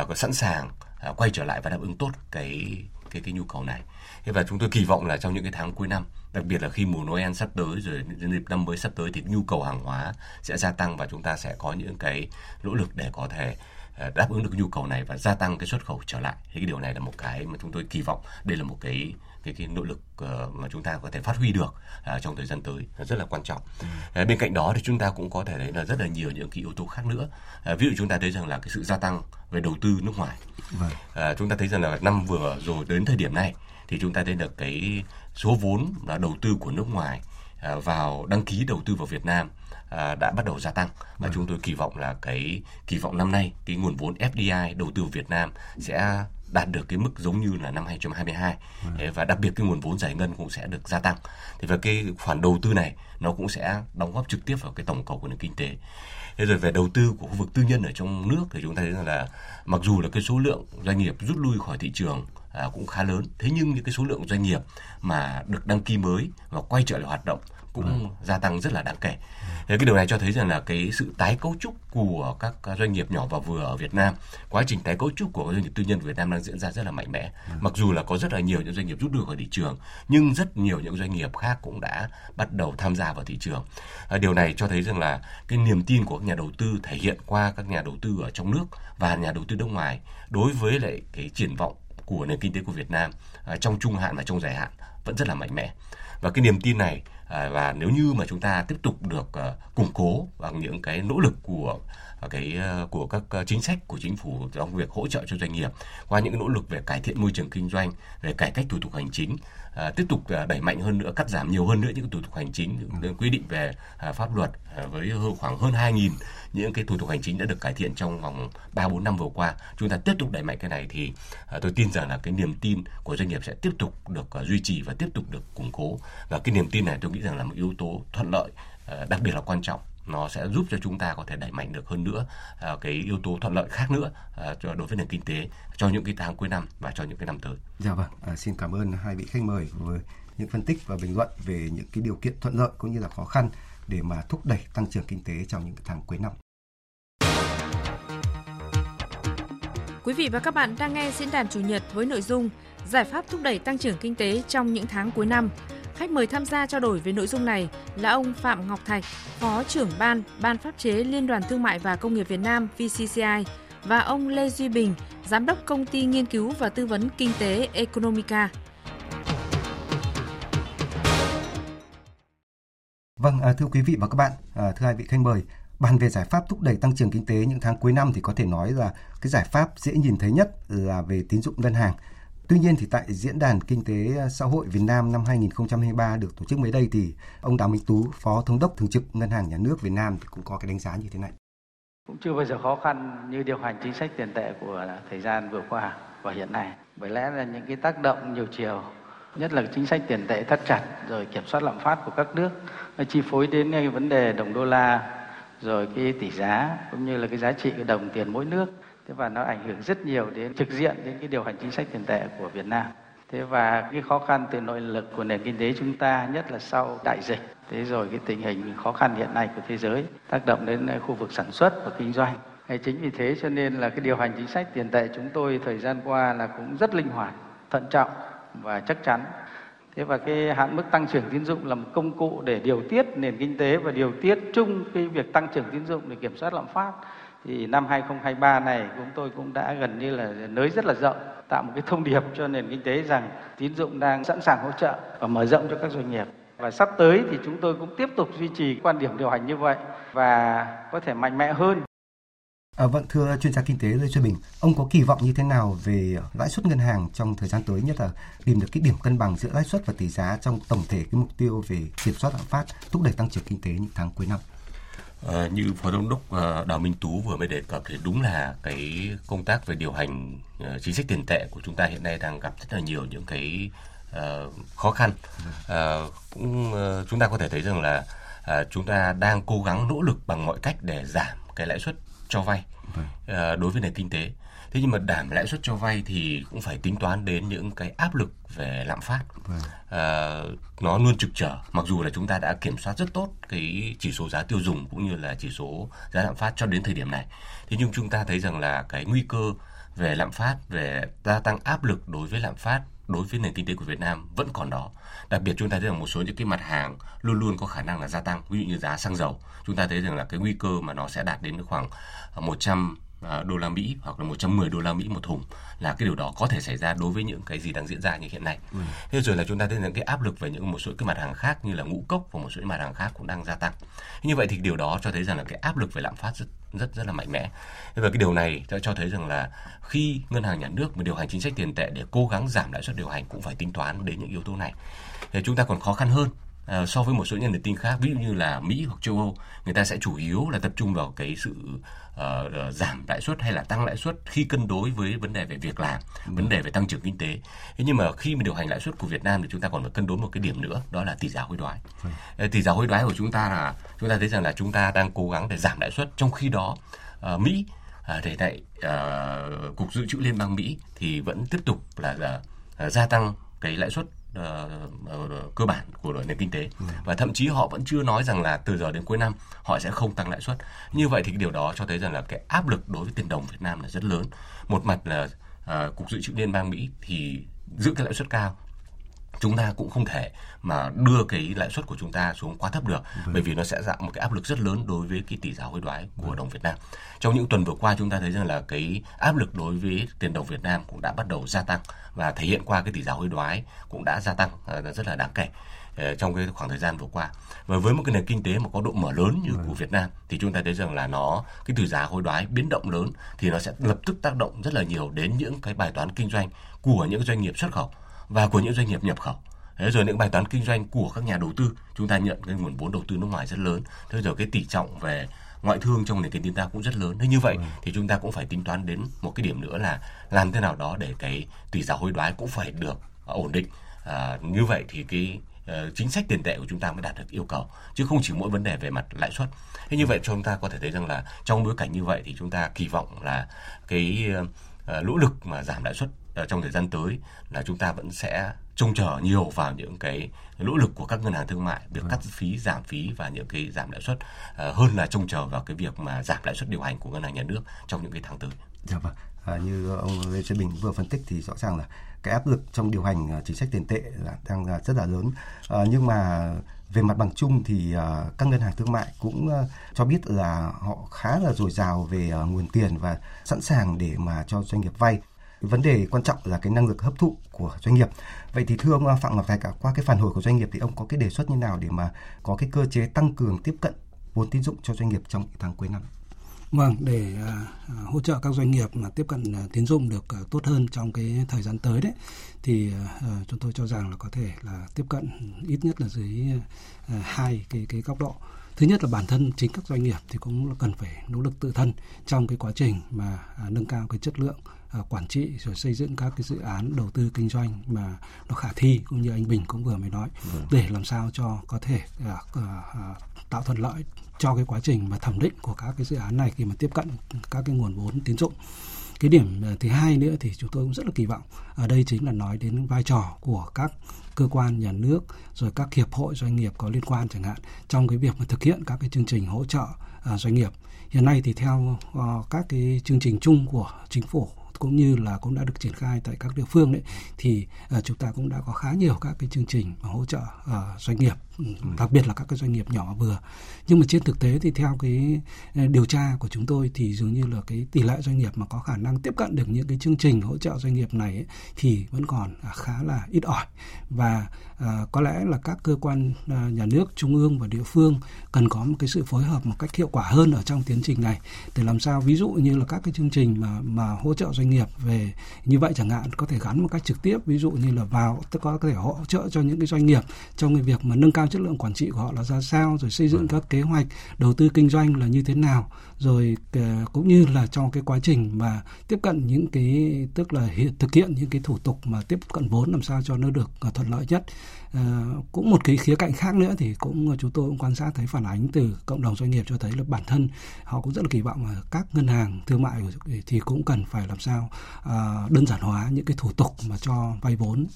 uh, có sẵn sàng uh, quay trở lại và đáp ứng tốt cái cái cái nhu cầu này. Thế và chúng tôi kỳ vọng là trong những cái tháng cuối năm, đặc biệt là khi mùa Noel sắp tới rồi dịp năm mới sắp tới thì nhu cầu hàng hóa sẽ gia tăng và chúng ta sẽ có những cái nỗ lực để có thể đáp ứng được nhu cầu này và gia tăng cái xuất khẩu trở lại. Thì cái điều này là một cái mà chúng tôi kỳ vọng đây là một cái cái cái nỗ lực uh, mà chúng ta có thể phát huy được uh, trong thời gian tới rất là quan trọng. Ừ. Uh, bên cạnh đó thì chúng ta cũng có thể thấy là rất là nhiều những cái yếu tố khác nữa. Uh, ví dụ chúng ta thấy rằng là cái sự gia tăng về đầu tư nước ngoài. Vâng. Chúng ta thấy rằng là năm vừa rồi đến thời điểm này thì chúng ta thấy được cái số vốn là đầu tư của nước ngoài uh, vào đăng ký đầu tư vào Việt Nam À, đã bắt đầu gia tăng và ừ. chúng tôi kỳ vọng là cái kỳ vọng năm nay cái nguồn vốn FDI đầu tư vào Việt Nam sẽ đạt được cái mức giống như là năm 2022 ừ. và đặc biệt cái nguồn vốn giải ngân cũng sẽ được gia tăng. Thì và cái khoản đầu tư này nó cũng sẽ đóng góp trực tiếp vào cái tổng cầu của nền kinh tế. Thế rồi về đầu tư của khu vực tư nhân ở trong nước thì chúng ta thấy rằng là mặc dù là cái số lượng doanh nghiệp rút lui khỏi thị trường à, cũng khá lớn. Thế nhưng những cái số lượng doanh nghiệp mà được đăng ký mới và quay trở lại hoạt động cũng ừ. gia tăng rất là đáng kể. Thế cái điều này cho thấy rằng là cái sự tái cấu trúc của các doanh nghiệp nhỏ và vừa ở Việt Nam, quá trình tái cấu trúc của doanh nghiệp tư nhân của Việt Nam đang diễn ra rất là mạnh mẽ. Ừ. Mặc dù là có rất là nhiều những doanh nghiệp rút được khỏi thị trường, nhưng rất nhiều những doanh nghiệp khác cũng đã bắt đầu tham gia vào thị trường. À, điều này cho thấy rằng là cái niềm tin của các nhà đầu tư thể hiện qua các nhà đầu tư ở trong nước và nhà đầu tư nước ngoài đối với lại cái triển vọng của nền kinh tế của Việt Nam à, trong trung hạn và trong dài hạn vẫn rất là mạnh mẽ và cái niềm tin này Ờ, và nếu như mà chúng ta tiếp tục được ờ, củng cố bằng những cái nỗ lực của Ờ, cái ờ, của các ờ, chính sách của chính phủ trong việc hỗ trợ cho doanh nghiệp qua những nỗ lực về cải thiện môi trường kinh doanh về cải cách thủ tục hành chính à, tiếp tục đẩy mạnh hơn nữa cắt giảm nhiều hơn nữa những thủ tục hành chính những quy định về à, pháp luật à, với khoảng hơn 2.000 những cái thủ tục hành chính đã được cải thiện trong vòng 3 4 năm vừa qua. Chúng ta tiếp tục đẩy mạnh cái này thì à, tôi tin rằng là cái niềm tin của doanh nghiệp sẽ tiếp tục được à, duy trì và tiếp tục được củng cố. Và cái niềm tin này tôi nghĩ rằng là một yếu tố thuận lợi à, đặc biệt là quan trọng nó sẽ giúp cho chúng ta có thể đẩy mạnh được hơn nữa à, cái yếu tố thuận lợi khác nữa à, cho đối với nền kinh tế cho những cái tháng cuối năm và cho những cái năm tới. Dạ vâng, à, xin cảm ơn hai vị khách mời với những phân tích và bình luận về những cái điều kiện thuận lợi cũng như là khó khăn để mà thúc đẩy tăng trưởng kinh tế trong những tháng cuối năm. Quý vị và các bạn đang nghe diễn đàn chủ nhật với nội dung Giải pháp thúc đẩy tăng trưởng kinh tế trong những tháng cuối năm. Khách mời tham gia trao đổi về nội dung này là ông Phạm Ngọc Thạch, Phó trưởng ban Ban pháp chế Liên đoàn Thương mại và Công nghiệp Việt Nam VCCI và ông Lê Duy Bình, Giám đốc Công ty Nghiên cứu và Tư vấn Kinh tế Economica. Vâng, à, thưa quý vị và các bạn, à, thưa hai vị khách mời, bàn về giải pháp thúc đẩy tăng trưởng kinh tế những tháng cuối năm thì có thể nói là cái giải pháp dễ nhìn thấy nhất là về tín dụng ngân hàng. Tuy nhiên thì tại diễn đàn kinh tế à, xã hội Việt Nam năm 2023 được tổ chức mới đây thì ông Đào Minh Tú, Phó Thống đốc Thường trực Ngân hàng Nhà nước Việt Nam thì cũng có cái đánh giá như thế này. Cũng chưa bao giờ khó khăn như điều hành chính sách tiền tệ của thời gian vừa qua và hiện nay. Bởi lẽ là những cái tác động nhiều chiều nhất là chính sách tiền tệ thắt chặt rồi kiểm soát lạm phát của các nước chi phối đến cái vấn đề đồng đô la rồi cái tỷ giá cũng như là cái giá trị của đồng tiền mỗi nước thế và nó ảnh hưởng rất nhiều đến, trực diện đến cái điều hành chính sách tiền tệ của Việt Nam. Thế và cái khó khăn từ nội lực của nền kinh tế chúng ta, nhất là sau đại dịch. Thế rồi cái tình hình khó khăn hiện nay của thế giới, tác động đến khu vực sản xuất và kinh doanh. Hay chính vì thế cho nên là cái điều hành chính sách tiền tệ chúng tôi thời gian qua là cũng rất linh hoạt, thận trọng và chắc chắn. Thế và cái hạn mức tăng trưởng tín dụng là một công cụ để điều tiết nền kinh tế và điều tiết chung cái việc tăng trưởng tín dụng để kiểm soát lạm phát thì năm 2023 này chúng tôi cũng đã gần như là nới rất là rộng tạo một cái thông điệp cho nền kinh tế rằng tín dụng đang sẵn sàng hỗ trợ và mở rộng cho các doanh nghiệp và sắp tới thì chúng tôi cũng tiếp tục duy trì quan điểm điều hành như vậy và có thể mạnh mẽ hơn À, vâng, thưa chuyên gia kinh tế Lê Xuân Bình, ông có kỳ vọng như thế nào về lãi suất ngân hàng trong thời gian tới, nhất là tìm được cái điểm cân bằng giữa lãi suất và tỷ giá trong tổng thể cái mục tiêu về kiểm soát lạm phát, thúc đẩy tăng trưởng kinh tế những tháng cuối năm? À, như phó thống đốc à, Đào Minh Tú vừa mới đề cập thì đúng là cái công tác về điều hành uh, chính sách tiền tệ của chúng ta hiện nay đang gặp rất là nhiều những cái uh, khó khăn. Uh, cũng uh, chúng ta có thể thấy rằng là uh, chúng ta đang cố gắng nỗ lực bằng mọi cách để giảm cái lãi suất cho vay uh, đối với nền kinh tế thế nhưng mà đảm lãi suất cho vay thì cũng phải tính toán đến những cái áp lực về lạm phát vâng. à, nó luôn trực trở mặc dù là chúng ta đã kiểm soát rất tốt cái chỉ số giá tiêu dùng cũng như là chỉ số giá lạm phát cho đến thời điểm này thế nhưng chúng ta thấy rằng là cái nguy cơ về lạm phát về gia tăng áp lực đối với lạm phát đối với nền kinh tế của Việt Nam vẫn còn đó. Đặc biệt chúng ta thấy rằng một số những cái mặt hàng luôn luôn có khả năng là gia tăng, ví dụ như giá xăng dầu. Chúng ta thấy rằng là cái nguy cơ mà nó sẽ đạt đến khoảng 100 À, đô la Mỹ hoặc là 110 đô la Mỹ một thùng là cái điều đó có thể xảy ra đối với những cái gì đang diễn ra như hiện nay. Ừ. Thế rồi là chúng ta thấy rằng cái áp lực về những một số cái mặt hàng khác như là ngũ cốc và một số những mặt hàng khác cũng đang gia tăng. Như vậy thì điều đó cho thấy rằng là cái áp lực về lạm phát rất rất rất là mạnh mẽ. Và cái điều này đã cho thấy rằng là khi ngân hàng nhà nước mà điều hành chính sách tiền tệ để cố gắng giảm lãi suất điều hành cũng phải tính toán đến những yếu tố này. Thì chúng ta còn khó khăn hơn uh, so với một số những nền kinh khác ví dụ như là Mỹ hoặc châu Âu người ta sẽ chủ yếu là tập trung vào cái sự uh, giảm lãi suất hay là tăng lãi suất khi cân đối với vấn đề về việc làm vấn đề về tăng trưởng kinh tế. Thế nhưng mà khi mà điều hành lãi suất của Việt Nam thì chúng ta còn phải cân đối một cái điểm nữa đó là tỷ giá hối đoái. Ừ. tỷ giá hối đoái của chúng ta là chúng ta thấy rằng là chúng ta đang cố gắng để giảm lãi suất. Trong khi đó uh, Mỹ À, để tại uh, cục dự trữ liên bang Mỹ thì vẫn tiếp tục là, là uh, gia tăng cái lãi suất uh, cơ bản của nền kinh tế. Và thậm chí họ vẫn chưa nói rằng là từ giờ đến cuối năm họ sẽ không tăng lãi suất. Như vậy thì cái điều đó cho thấy rằng là cái áp lực đối với tiền đồng Việt Nam là rất lớn. Một mặt là uh, cục dự trữ liên bang Mỹ thì giữ cái lãi suất cao chúng ta cũng không thể mà đưa cái lãi suất của chúng ta xuống quá thấp được vâng. bởi vì nó sẽ tạo một cái áp lực rất lớn đối với cái tỷ giá hối đoái của vâng. đồng Việt Nam. Trong những tuần vừa qua chúng ta thấy rằng là cái áp lực đối với tiền đồng Việt Nam cũng đã bắt đầu gia tăng và thể hiện qua cái tỷ giá hối đoái cũng đã gia tăng à, rất là đáng kể ờ, trong cái khoảng thời gian vừa qua và với một cái nền kinh tế mà có độ mở lớn như của Việt Nam thì chúng ta thấy rằng là nó cái tỷ giá hối đoái biến động lớn thì nó sẽ lập tức tác động rất là nhiều đến những cái bài toán kinh doanh của những doanh nghiệp xuất khẩu và của những doanh nghiệp nhập khẩu. Thế rồi những bài toán kinh doanh của các nhà đầu tư chúng ta nhận cái nguồn vốn đầu tư nước ngoài rất lớn. Thế rồi cái tỷ trọng về ngoại thương trong nền kinh tế ta cũng rất lớn. Thế như vậy ừ. thì chúng ta cũng phải tính toán đến một cái điểm nữa là làm thế nào đó để cái tỷ giá hối đoái cũng phải được ổn định. À, như vậy thì cái uh, chính sách tiền tệ của chúng ta mới đạt được yêu cầu chứ không chỉ mỗi vấn đề về mặt lãi suất. Thế như vậy chúng ta có thể thấy rằng là trong bối cảnh như vậy thì chúng ta kỳ vọng là cái uh, nỗ lực mà giảm lãi suất trong thời gian tới là chúng ta vẫn sẽ trông chờ nhiều vào những cái nỗ lực của các ngân hàng thương mại việc vâng. cắt phí giảm phí và những cái giảm lãi suất uh, hơn là trông chờ vào cái việc mà giảm lãi suất điều hành của ngân hàng nhà nước trong những cái tháng tới. Dạ vâng. À, như ông Lê Xuân Bình vừa phân tích thì rõ ràng là cái áp lực trong điều hành chính sách tiền tệ là đang rất là lớn. À, nhưng mà về mặt bằng chung thì uh, các ngân hàng thương mại cũng uh, cho biết là họ khá là dồi dào về uh, nguồn tiền và sẵn sàng để mà cho doanh nghiệp vay vấn đề quan trọng là cái năng lực hấp thụ của doanh nghiệp. Vậy thì thưa ông à, Phạm Ngọc Thạch cả qua cái phản hồi của doanh nghiệp thì ông có cái đề xuất như nào để mà có cái cơ chế tăng cường tiếp cận vốn tín dụng cho doanh nghiệp trong tháng cuối năm? Vâng, để uh, hỗ trợ các doanh nghiệp mà tiếp cận uh, tín dụng được uh, tốt hơn trong cái thời gian tới đấy, thì uh, chúng tôi cho rằng là có thể là tiếp cận ít nhất là dưới uh, hai cái cái góc độ. Thứ nhất là bản thân chính các doanh nghiệp thì cũng cần phải nỗ lực tự thân trong cái quá trình mà uh, nâng cao cái chất lượng quản trị rồi xây dựng các cái dự án đầu tư kinh doanh mà nó khả thi cũng như anh Bình cũng vừa mới nói ừ. để làm sao cho có thể uh, uh, tạo thuận lợi cho cái quá trình mà thẩm định của các cái dự án này khi mà tiếp cận các cái nguồn vốn tín dụng cái điểm thứ hai nữa thì chúng tôi cũng rất là kỳ vọng ở đây chính là nói đến vai trò của các cơ quan nhà nước rồi các hiệp hội doanh nghiệp có liên quan chẳng hạn trong cái việc mà thực hiện các cái chương trình hỗ trợ doanh nghiệp hiện nay thì theo uh, các cái chương trình chung của chính phủ cũng như là cũng đã được triển khai tại các địa phương đấy thì uh, chúng ta cũng đã có khá nhiều các cái chương trình hỗ trợ uh, doanh nghiệp ừ. đặc biệt là các cái doanh nghiệp nhỏ vừa nhưng mà trên thực tế thì theo cái ờ, điều tra của chúng tôi thì dường như là cái tỷ lệ doanh nghiệp mà có khả năng tiếp cận được những cái chương trình hỗ trợ doanh nghiệp này ấy, thì vẫn còn à, khá là ít ỏi và à, có lẽ là các cơ quan à, nhà nước trung ương và địa phương cần có một cái sự phối hợp một cách hiệu quả hơn ở trong tiến trình này để làm sao ví dụ như là các cái chương trình mà mà hỗ trợ doanh doanh nghiệp về như vậy chẳng hạn có thể gắn một cách trực tiếp ví dụ như là vào tức có thể hỗ trợ cho những cái doanh nghiệp trong cái việc mà nâng cao chất lượng quản trị của họ là ra sao rồi xây dựng vâng. các kế hoạch đầu tư kinh doanh là như thế nào rồi à, cũng như là trong cái quá trình mà tiếp cận những cái tức là hiện thực hiện những cái thủ tục mà tiếp cận vốn làm sao cho nó được à, thuận lợi nhất. À, cũng một cái khía cạnh khác nữa thì cũng chúng tôi cũng quan sát thấy phản ánh từ cộng đồng doanh nghiệp cho thấy là bản thân họ cũng rất là kỳ vọng là các ngân hàng thương mại thì cũng cần phải làm sao à, đơn giản hóa những cái thủ tục mà cho vay vốn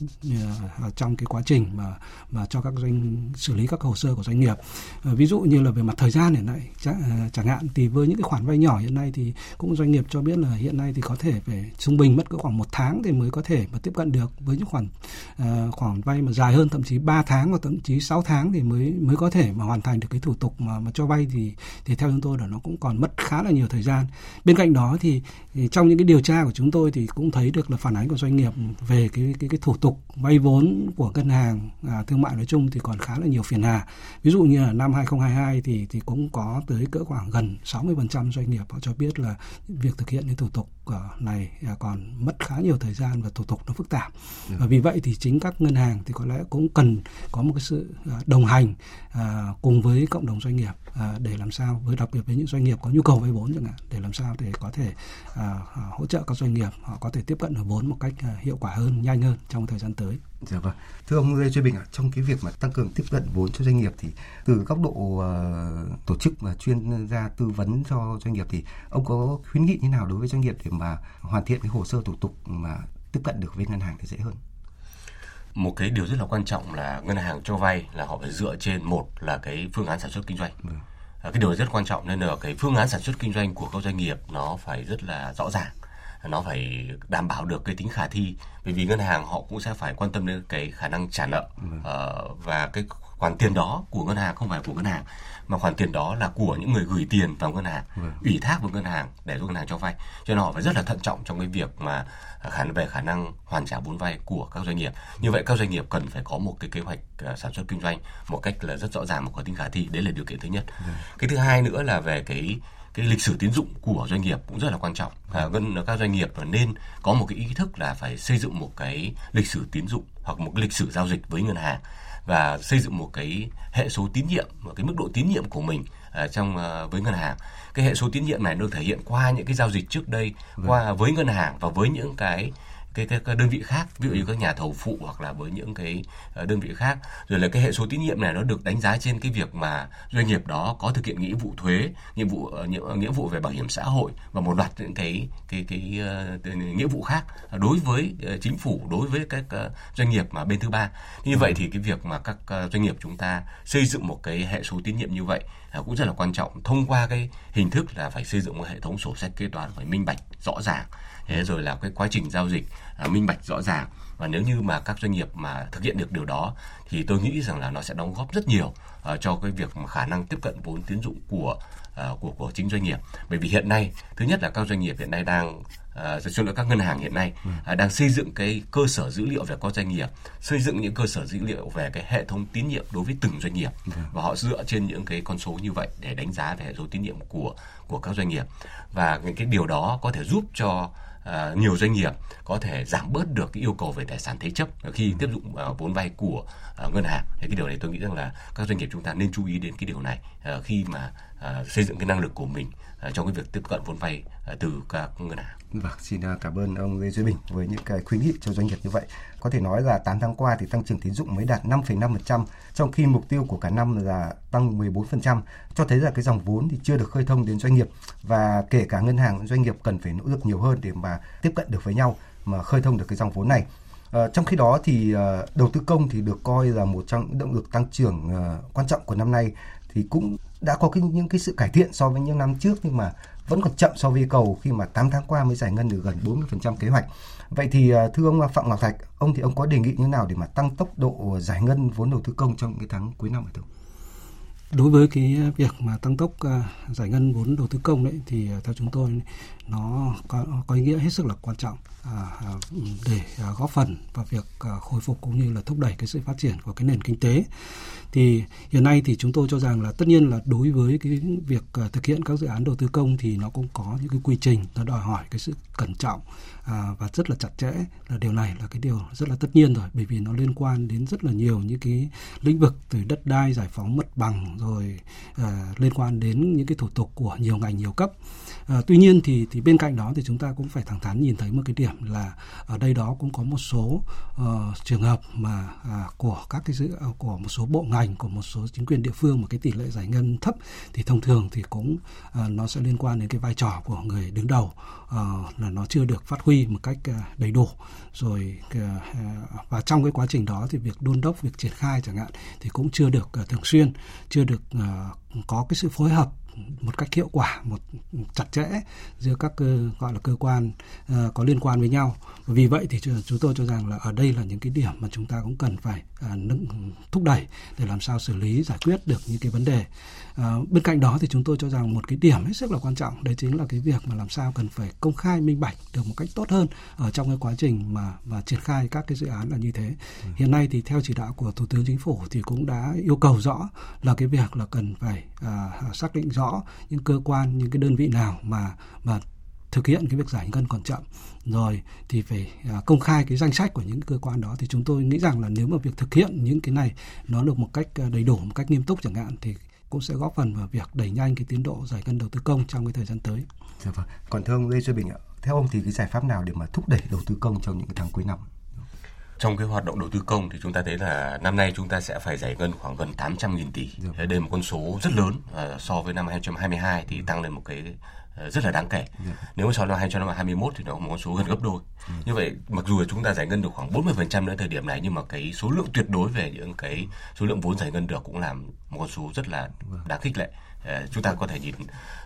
à, trong cái quá trình mà mà cho các doanh xử lý các hồ sơ của doanh nghiệp. À, ví dụ như là về mặt thời gian này này chẳng, à, chẳng hạn thì với những cái khoản vay nhỏ hiện nay thì cũng doanh nghiệp cho biết là hiện nay thì có thể về trung bình mất khoảng một tháng thì mới có thể mà tiếp cận được với những khoản uh, khoản vay mà dài hơn thậm chí 3 tháng và thậm chí 6 tháng thì mới mới có thể mà hoàn thành được cái thủ tục mà mà cho vay thì thì theo chúng tôi là nó cũng còn mất khá là nhiều thời gian. Bên cạnh đó thì, thì trong những cái điều tra của chúng tôi thì cũng thấy được là phản ánh của doanh nghiệp về cái cái cái thủ tục vay vốn của ngân hàng à, thương mại nói chung thì còn khá là nhiều phiền hà. Ví dụ như là năm 2022 thì thì cũng có tới cỡ khoảng gần 60% doanh nghiệp họ cho biết là việc thực hiện cái thủ tục này à, còn mất khá nhiều thời gian và thủ tục nó phức tạp. Ừ. Và vì vậy thì chính các ngân hàng thì có lẽ cũng cần có một cái sự à, đồng hành à, cùng với cộng đồng doanh nghiệp à, để làm sao với đặc biệt với những doanh nghiệp có nhu cầu vay vốn chẳng hạn để làm sao để có thể hỗ trợ các doanh nghiệp họ có thể tiếp cận được vốn một cách hiệu quả hơn nhanh hơn trong thời gian tới. Dạ vâng. Thưa ông Lê Duy Bình ạ, trong cái việc mà tăng cường tiếp cận vốn cho doanh nghiệp thì từ góc độ uh, tổ chức và chuyên gia tư vấn cho doanh nghiệp thì ông có khuyến nghị như nào đối với doanh nghiệp để mà hoàn thiện cái hồ sơ thủ tục mà tiếp cận được với ngân hàng thì dễ hơn? một cái điều rất là quan trọng là ngân hàng cho vay là họ phải dựa trên một là cái phương án sản xuất kinh doanh ừ. Cái điều rất quan trọng nên là cái phương án sản xuất kinh doanh của các doanh nghiệp nó phải rất là rõ ràng nó phải đảm bảo được cái tính khả thi. Bởi vì ngân hàng họ cũng sẽ phải quan tâm đến cái khả năng trả nợ uh, và cái khoản tiền đó của ngân hàng không phải của ngân hàng mà khoản tiền đó là của những người gửi tiền vào ngân hàng ừ. ủy thác vào ngân hàng để giúp ngân hàng cho vay. Cho nên họ phải rất là thận trọng trong cái việc mà khả về khả năng hoàn trả vốn vay của các doanh nghiệp. Như vậy các doanh nghiệp cần phải có một cái kế hoạch uh, sản xuất kinh doanh một cách là rất rõ ràng và có tính khả thi. Đấy là điều kiện thứ nhất. Ừ. cái thứ hai nữa là về cái cái lịch sử tín dụng của doanh nghiệp cũng rất là quan trọng. À, gần các doanh nghiệp nên có một cái ý thức là phải xây dựng một cái lịch sử tín dụng hoặc một cái lịch sử giao dịch với ngân hàng và xây dựng một cái hệ số tín nhiệm một cái mức độ tín nhiệm của mình uh, trong uh, với ngân hàng cái hệ số tín nhiệm này được thể hiện qua những cái giao dịch trước đây vâng. qua với ngân hàng và với những cái cái, cái, cái đơn vị khác ví dụ như các nhà thầu phụ hoặc là với những cái ờ, đơn vị khác. Rồi là cái hệ số tín nhiệm này nó được đánh giá trên cái việc mà doanh nghiệp đó có thực hiện nghĩa vụ thuế nhiệm vụ ờ, nghĩa, ờ, nghĩa vụ về bảo hiểm xã hội và một loạt những cái cái cái, cái uh, nghĩa vụ khác đối với chính phủ đối với các doanh nghiệp mà bên thứ ba. Như vậy thì cái việc mà các doanh nghiệp chúng ta xây dựng một cái hệ số tín nhiệm như vậy à, cũng rất là quan trọng. Thông qua cái hình thức là phải xây dựng một hệ thống sổ sách kế toán phải minh bạch rõ ràng thế rồi là cái quá trình giao dịch à, minh bạch rõ ràng. Và nếu như mà các doanh nghiệp mà thực hiện được điều đó thì tôi nghĩ rằng là nó sẽ đóng góp rất nhiều uh, cho cái việc mà khả năng tiếp cận vốn tín dụng của uh, của của chính doanh nghiệp. Bởi vì hiện nay thứ nhất là các doanh nghiệp hiện nay đang uh, xin lỗi các ngân hàng hiện nay uh, đang xây dựng cái cơ sở dữ liệu về các doanh nghiệp xây dựng những cơ sở dữ liệu về cái hệ thống tín nhiệm đối với từng doanh nghiệp. Ừ. và họ dựa trên những cái con số như vậy để đánh giá về hệ số tín nhiệm của của các doanh nghiệp. Và những cái điều đó có thể giúp cho À, nhiều doanh nghiệp có thể giảm bớt được cái yêu cầu về tài sản thế chấp khi tiếp dụng à, vốn vay của à, ngân hàng. Thì cái điều này tôi nghĩ rằng là các doanh nghiệp chúng ta nên chú ý đến cái điều này khi mà xây dựng cái năng lực của mình Ờ, trong cái việc tiếp cận vốn vay ờ, từ các ngân hàng. Vâng, xin ờ, cảm ơn ông Lê Duy Bình với những cái khuyến nghị cho doanh nghiệp như vậy. Có thể nói là 8 tháng qua thì tăng trưởng tín dụng mới đạt 5,5%, trong khi mục tiêu của cả năm là tăng 14%, cho thấy là cái dòng vốn thì chưa được khơi thông đến doanh nghiệp và kể cả ngân hàng doanh nghiệp cần phải nỗ lực nhiều hơn để mà tiếp cận được với nhau mà khơi thông được cái dòng vốn này. À, trong khi đó thì à, đầu tư công thì được coi là một trong những động lực tăng trưởng à, quan trọng của năm nay thì cũng đã có cái, những cái sự cải thiện so với những năm trước nhưng mà vẫn còn chậm so với cầu khi mà 8 tháng qua mới giải ngân được gần 40% kế hoạch. Vậy thì à, thưa ông à, Phạm Ngọc Thạch, ông thì ông có đề nghị như nào để mà tăng tốc độ giải ngân vốn đầu tư công trong cái tháng cuối năm thưa đối với cái việc mà tăng tốc à, giải ngân vốn đầu tư công đấy thì theo chúng tôi nó có, có ý nghĩa hết sức là quan trọng à, à, để à, góp phần vào việc à, khôi phục cũng như là thúc đẩy cái sự phát triển của cái nền kinh tế. Thì hiện nay thì chúng tôi cho rằng là tất nhiên là đối với cái việc à, thực hiện các dự án đầu tư công thì nó cũng có những cái quy trình nó đòi hỏi cái sự cẩn trọng à, và rất là chặt chẽ là điều này là cái điều rất là tất nhiên rồi bởi vì nó liên quan đến rất là nhiều những cái lĩnh vực từ đất đai giải phóng mặt bằng rồi à, liên quan đến những cái thủ tục của nhiều ngành nhiều cấp. À, tuy nhiên thì thì bên cạnh đó thì chúng ta cũng phải thẳng thắn nhìn thấy một cái điểm là ở đây đó cũng có một số uh, trường hợp mà uh, của các cái dự ờ, của một số bộ ngành của một số chính quyền địa phương mà cái tỷ lệ giải ngân thấp thì thông thường thì cũng uh, nó sẽ liên quan đến cái vai trò của người đứng đầu uh, là nó chưa được phát huy một cách uh, đầy đủ. Rồi uh, và trong cái quá trình đó thì việc đôn đốc việc triển khai chẳng hạn thì cũng chưa được uh, thường xuyên chưa được uh, có cái sự phối hợp một cách hiệu quả một chặt chẽ giữa các cơ gọi là cơ quan uh, có liên quan với nhau. Vì vậy thì chúng tôi cho rằng là ở đây là những cái điểm mà chúng ta cũng cần phải uh, nâng, thúc đẩy để làm sao xử lý giải quyết được những cái vấn đề uh, bên cạnh đó thì chúng tôi cho rằng một cái điểm hết sức là quan trọng đấy chính là cái việc mà làm sao cần phải công khai minh bạch được một cách tốt hơn ở trong cái quá trình mà mà triển khai các cái dự án là như thế. Ừ. hiện nay thì theo chỉ đạo của thủ tướng chính phủ thì cũng đã yêu cầu rõ là cái việc là cần phải uh, xác định rõ những cơ quan những cái đơn vị nào mà mà thực hiện cái việc giải ngân còn chậm. Rồi thì phải à, công khai cái danh sách của những cơ quan đó. Thì chúng tôi nghĩ rằng là nếu mà việc thực hiện những cái này nó được một cách à, đầy đủ một cách nghiêm túc chẳng hạn thì cũng sẽ góp phần vào việc đẩy nhanh cái tiến độ giải ngân đầu tư công trong cái thời gian tới. Dạ vâng. Còn thưa ông Lê Duy Bình ạ, theo ông thì cái giải pháp nào để mà thúc đẩy đầu tư công trong những cái tháng cuối năm? trong cái hoạt động đầu tư công thì chúng ta thấy là năm nay chúng ta sẽ phải giải ngân khoảng gần 800.000 tỷ. Dạ. Thế đây là một con số rất lớn uh, so với năm 2022 thì tăng lên một cái rất là đáng kể. Yeah. Dạ. Nếu mà so năm 2021 thì nó một con số gần gấp đôi. Ừ. Như vậy mặc dù chúng ta giải ngân được khoảng 40% đến thời điểm này nhưng mà cái số lượng tuyệt đối về những cái số lượng vốn giải ngân được cũng là một con số rất là vâng. đáng khích lệ. Ờ, chúng ta có thể nhìn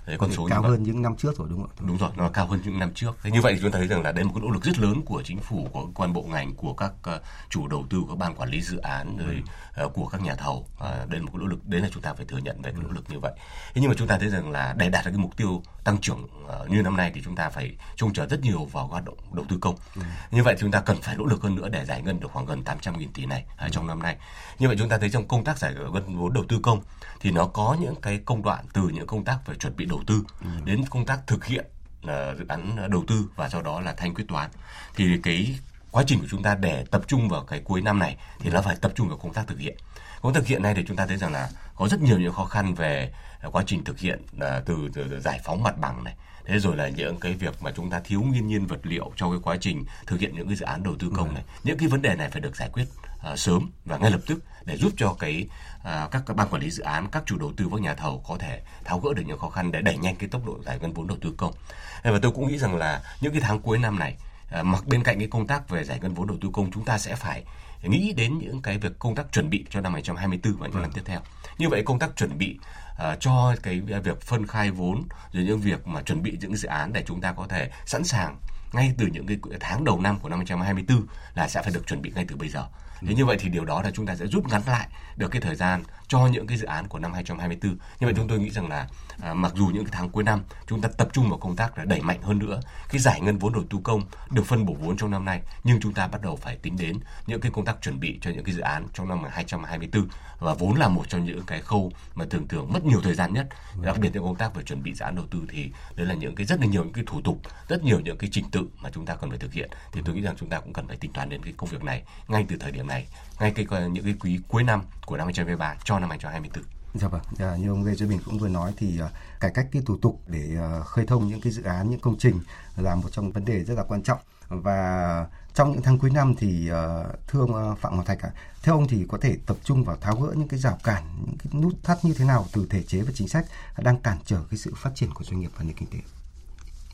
thấy con số cao hơn những năm trước rồi đúng không? Đúng rồi, nó cao hơn những năm trước. Thế như vậy chúng ta thấy rằng là đây là một cái nỗ lực rất lớn của chính phủ, của quan bộ ngành, của các uh, chủ đầu tư, các ban quản lý dự án, rồi uh, của các nhà thầu. Uh, đây là một cái nỗ lực, đấy là chúng ta phải thừa nhận về cái nỗ lực như vậy. Thế nhưng mà chúng ta thấy rằng là để đạt được cái mục tiêu tăng trưởng như năm nay thì chúng ta phải trông chờ rất nhiều vào hoạt động đầu tư công. Ừ. Như vậy chúng ta cần phải nỗ lực hơn nữa để giải ngân được khoảng gần 800.000 tỷ này uh, trong năm nay. Như vậy chúng ta thấy trong công tác giải ngân vốn đầu tư công thì nó có những cái công đoạn từ những công tác về chuẩn bị đầu tư ừ. đến công tác thực hiện uh, dự án đầu tư và sau đó là thanh quyết toán thì cái quá trình của chúng ta để tập trung vào cái cuối năm này thì nó phải tập trung vào công tác thực hiện công tác thực hiện này thì chúng ta thấy rằng là có rất nhiều những khó khăn về quá trình thực hiện uh, từ, từ, từ giải phóng mặt bằng này thế rồi là những cái việc mà chúng ta thiếu nguyên nhiên vật liệu trong cái quá trình thực hiện những cái dự án đầu tư công này. Những cái vấn đề này phải được giải quyết uh, sớm và ngay lập tức để giúp cho cái uh, các ban quản lý dự án các chủ đầu tư các nhà thầu có thể tháo gỡ được những khó khăn để đẩy nhanh cái tốc độ giải ngân vốn đầu tư công. Và tôi cũng nghĩ rằng là những cái tháng cuối năm này uh, mặc bên cạnh cái công tác về giải ngân vốn đầu tư công chúng ta sẽ phải nghĩ đến những cái việc công tác chuẩn bị cho năm 2024 và những năm tiếp theo. Như vậy công tác chuẩn bị uh, cho cái việc phân khai vốn rồi những việc mà chuẩn bị những dự án để chúng ta có thể sẵn sàng ngay từ những cái tháng đầu năm của năm 2024 là sẽ phải được chuẩn bị ngay từ bây giờ. Thế như vậy thì điều đó là chúng ta sẽ rút ngắn lại được cái thời gian cho những cái dự án của năm 2024. Như vậy chúng tôi nghĩ rằng là à, mặc dù những cái tháng cuối năm chúng ta tập trung vào công tác là đẩy mạnh hơn nữa cái giải ngân vốn đầu tư công được phân bổ vốn trong năm nay, nhưng chúng ta bắt đầu phải tính đến những cái công tác chuẩn bị cho những cái dự án trong năm 2024 và vốn là một trong những cái khâu mà thường thường mất nhiều thời gian nhất. Đặc biệt những công tác về chuẩn bị dự án đầu tư thì đấy là những cái rất là nhiều những cái thủ tục, rất nhiều những cái trình tự mà chúng ta cần phải thực hiện. Thì tôi nghĩ rằng chúng ta cũng cần phải tính toán đến cái công việc này ngay từ thời điểm này, ngay cái những cái quý cuối năm của năm 2023 cho năm 2024. Dạ vâng, à, như ông Lê Duy Bình cũng vừa nói thì uh, cải cách cái thủ tục để uh, khơi thông những cái dự án, những công trình là một trong vấn đề rất là quan trọng và trong những tháng cuối năm thì uh, thưa ông Phạm Ngọc Thạch ạ, à, theo ông thì có thể tập trung vào tháo gỡ những cái rào cản, những cái nút thắt như thế nào từ thể chế và chính sách đang cản trở cái sự phát triển của doanh nghiệp và nền kinh tế?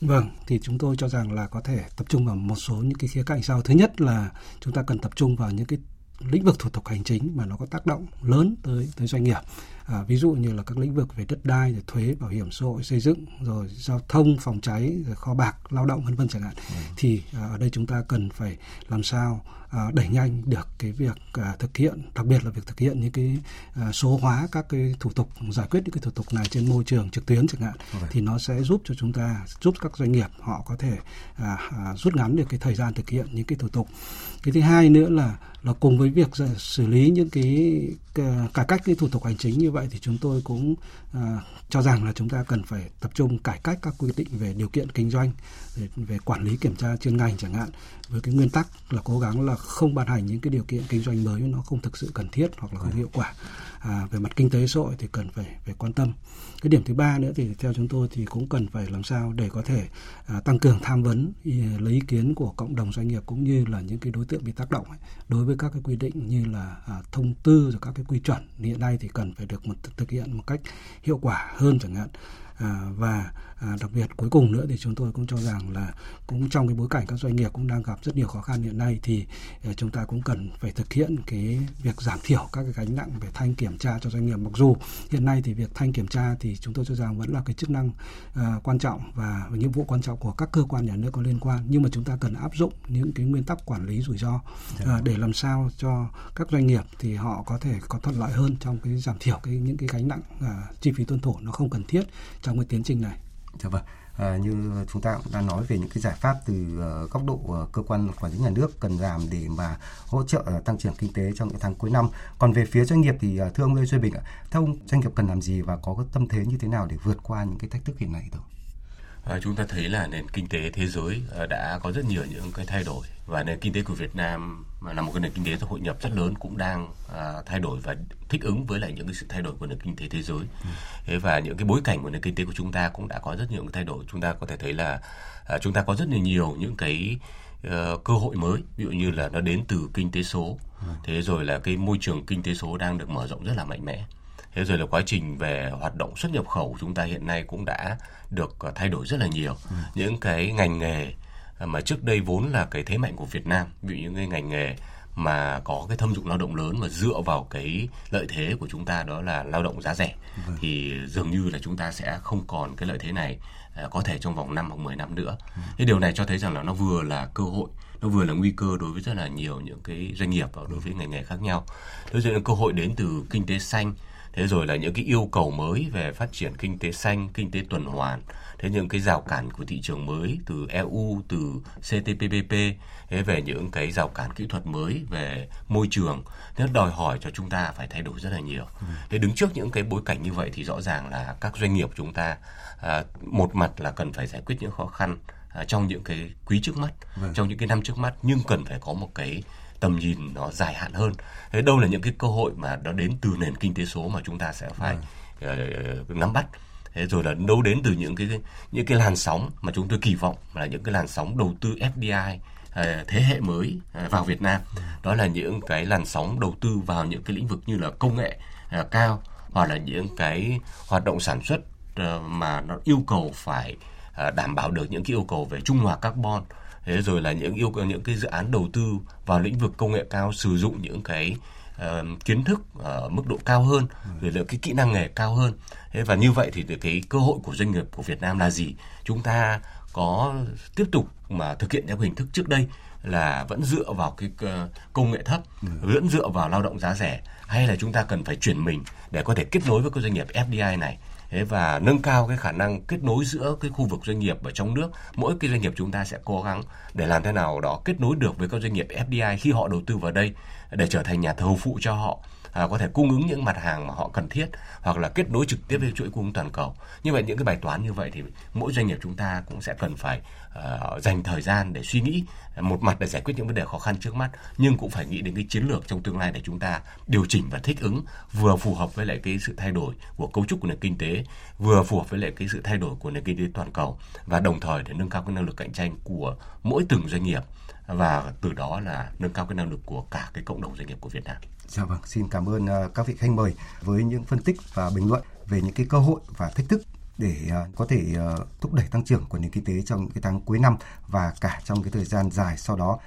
Vâng, thì chúng tôi cho rằng là có thể tập trung vào một số những cái khía cạnh sau. Thứ nhất là chúng ta cần tập trung vào những cái lĩnh vực thủ tục hành chính mà nó có tác động lớn tới tới doanh nghiệp à, ví dụ như là các lĩnh vực về đất đai rồi thuế bảo hiểm xã hội xây dựng rồi giao thông phòng cháy rồi kho bạc lao động vân vân chẳng hạn ừ. thì à, ở đây chúng ta cần phải làm sao đẩy nhanh được cái việc à, thực hiện đặc biệt là việc thực hiện những cái à, số hóa các cái thủ tục giải quyết những cái thủ tục này trên môi trường trực tuyến chẳng hạn okay. thì nó sẽ giúp cho chúng ta giúp các doanh nghiệp họ có thể à, à, rút ngắn được cái thời gian thực hiện những cái thủ tục cái thứ hai nữa là là cùng với việc xử lý những cái cải cách cái thủ tục hành chính như vậy thì chúng tôi cũng à, cho rằng là chúng ta cần phải tập trung cải cách các quy định về điều kiện kinh doanh về, về quản lý kiểm tra chuyên ngành chẳng hạn với cái nguyên tắc là cố gắng là không ban hành những cái điều kiện kinh doanh mới nó không thực sự cần thiết hoặc là không hiệu quả. À, về mặt kinh tế xã hội thì cần phải phải quan tâm. Cái điểm thứ ba nữa thì theo chúng tôi thì cũng cần phải làm sao để có thể à, tăng cường tham vấn lấy ý kiến của cộng đồng doanh nghiệp cũng như là những cái đối tượng bị tác động ấy, đối với các cái quy định như là à, thông tư rồi các cái quy chuẩn hiện nay thì cần phải được một thực hiện một cách hiệu quả hơn chẳng hạn. À, và à, đặc biệt cuối cùng nữa thì chúng tôi cũng cho rằng là cũng trong cái bối cảnh các doanh nghiệp cũng đang gặp rất nhiều khó khăn hiện nay thì à, chúng ta cũng cần phải thực hiện cái việc giảm thiểu các cái gánh nặng về thanh kiểm tra cho doanh nghiệp. Mặc dù hiện nay thì việc thanh kiểm tra thì chúng tôi cho rằng vẫn là cái chức năng à, quan trọng và, và nhiệm vụ quan trọng của các cơ quan nhà nước có liên quan. Nhưng mà chúng ta cần áp dụng những cái nguyên tắc quản lý rủi ro à, để làm sao cho các doanh nghiệp thì họ có thể có thuận lợi hơn trong cái giảm thiểu cái những cái gánh nặng à, chi phí tuân thủ nó không cần thiết trong cái tiến trình này. Dạ vâng. À, như chúng ta cũng đã nói về những cái giải pháp từ uh, góc độ uh, cơ quan quản lý nhà nước cần làm để mà hỗ trợ uh, tăng trưởng kinh tế trong những tháng cuối năm. Còn về phía doanh nghiệp thì uh, thưa ông Lê Duy Bình ạ, theo ông doanh nghiệp cần làm gì và có cái tâm thế như thế nào để vượt qua những cái thách thức hiện nay thưa? À, chúng ta thấy là nền kinh tế thế giới đã có rất nhiều những cái thay đổi và nền kinh tế của Việt Nam mà là một cái nền kinh tế hội nhập rất lớn cũng đang à, thay đổi và thích ứng với lại những cái sự thay đổi của nền kinh tế thế giới. Thế và những cái bối cảnh của nền kinh tế của chúng ta cũng đã có rất nhiều cái thay đổi. Chúng ta có thể thấy là à, chúng ta có rất là nhiều những cái uh, cơ hội mới ví dụ như là nó đến từ kinh tế số. Ừ. thế rồi là cái môi trường kinh tế số đang được mở rộng rất là mạnh mẽ thế rồi là quá trình về hoạt động xuất nhập khẩu chúng ta hiện nay cũng đã được thay đổi rất là nhiều ừ. những cái ngành nghề mà trước đây vốn là cái thế mạnh của Việt Nam ví dụ những cái ngành nghề mà có cái thâm dụng lao động lớn mà dựa vào cái lợi thế của chúng ta đó là lao động giá rẻ vâng. thì dường như là chúng ta sẽ không còn cái lợi thế này à, có thể trong vòng 5 hoặc 10 năm nữa. Ừ. Cái điều này cho thấy rằng là nó vừa là cơ hội, nó vừa là nguy cơ đối với rất là nhiều những cái doanh nghiệp và đối với ngành nghề khác nhau. Thế rồi cơ hội đến từ kinh tế xanh, thế rồi là những cái yêu cầu mới về phát triển kinh tế xanh, kinh tế tuần hoàn, thế những cái rào cản của thị trường mới từ EU từ CTPPP thế về những cái rào cản kỹ thuật mới về môi trường nó đòi hỏi cho chúng ta phải thay đổi rất là nhiều ừ. thế đứng trước những cái bối cảnh như vậy thì rõ ràng là các doanh nghiệp chúng ta à, một mặt là cần phải giải quyết những khó khăn à, trong những cái quý trước mắt vâng. trong những cái năm trước mắt nhưng cần phải có một cái tầm nhìn nó dài hạn hơn. Thế đâu là những cái cơ hội mà nó đến từ nền kinh tế số mà chúng ta sẽ phải vâng. uh, nắm bắt. Thế rồi là đâu đến từ những cái những cái làn sóng mà chúng tôi kỳ vọng là những cái làn sóng đầu tư FDI à, thế hệ mới à, vào Việt Nam. Đó là những cái làn sóng đầu tư vào những cái lĩnh vực như là công nghệ à, cao hoặc là những cái hoạt động sản xuất mà nó yêu cầu phải đảm bảo được những cái yêu cầu về trung hòa carbon thế rồi là những yêu cầu những cái dự án đầu tư vào lĩnh vực công nghệ cao sử dụng những cái uh, kiến thức ở mức độ cao hơn rồi là cái kỹ năng nghề cao hơn. Thế và như vậy thì cái cơ hội của doanh nghiệp của Việt Nam là gì? Chúng ta có tiếp tục mà thực hiện theo hình thức trước đây là vẫn dựa vào cái công nghệ thấp vẫn dựa vào lao động giá rẻ hay là chúng ta cần phải chuyển mình để có thể kết nối với các doanh nghiệp FDI này thế và nâng cao cái khả năng kết nối giữa cái khu vực doanh nghiệp ở trong nước mỗi cái doanh nghiệp chúng ta sẽ cố gắng để làm thế nào đó kết nối được với các doanh nghiệp FDI khi họ đầu tư vào đây để trở thành nhà thầu phụ cho họ à, có thể cung ứng những mặt hàng mà họ cần thiết hoặc là kết nối trực tiếp với chuỗi cung ứng toàn cầu. Như vậy những cái bài toán như vậy thì mỗi doanh nghiệp chúng ta cũng sẽ cần phải uh, dành thời gian để suy nghĩ một mặt để giải quyết những vấn đề khó khăn trước mắt nhưng cũng phải nghĩ đến cái chiến lược trong tương lai để chúng ta điều chỉnh và thích ứng vừa phù hợp với lại cái sự thay đổi của cấu trúc của nền kinh tế vừa phù hợp với lại cái sự thay đổi của nền kinh tế toàn cầu và đồng thời để nâng cao cái năng lực cạnh tranh của mỗi từng doanh nghiệp và từ đó là nâng cao cái năng lực của cả cái cộng đồng doanh nghiệp của Việt Nam. Dạ vâng, xin cảm ơn ờ, các vị khách mời với những phân tích và bình luận về những cái cơ hội và thách thức để à, có thể à, thúc đẩy tăng trưởng của nền kinh tế trong cái tháng cuối năm và cả trong cái thời gian dài sau đó.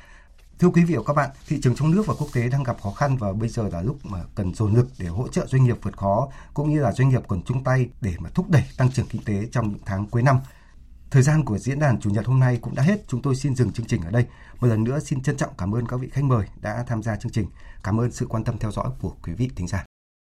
Thưa quý vị và các bạn, thị trường trong nước và quốc tế đang gặp khó khăn và bây giờ là lúc mà cần dồn lực để hỗ trợ doanh nghiệp vượt khó cũng như là doanh nghiệp cần chung tay để mà thúc đẩy tăng trưởng kinh tế trong những tháng cuối năm. Thời gian của diễn đàn Chủ nhật hôm nay cũng đã hết. Chúng tôi xin dừng chương trình ở đây. Một lần nữa xin trân trọng cảm ơn các vị khách mời đã tham gia chương trình. Cảm ơn sự quan tâm theo dõi của quý vị thính giả.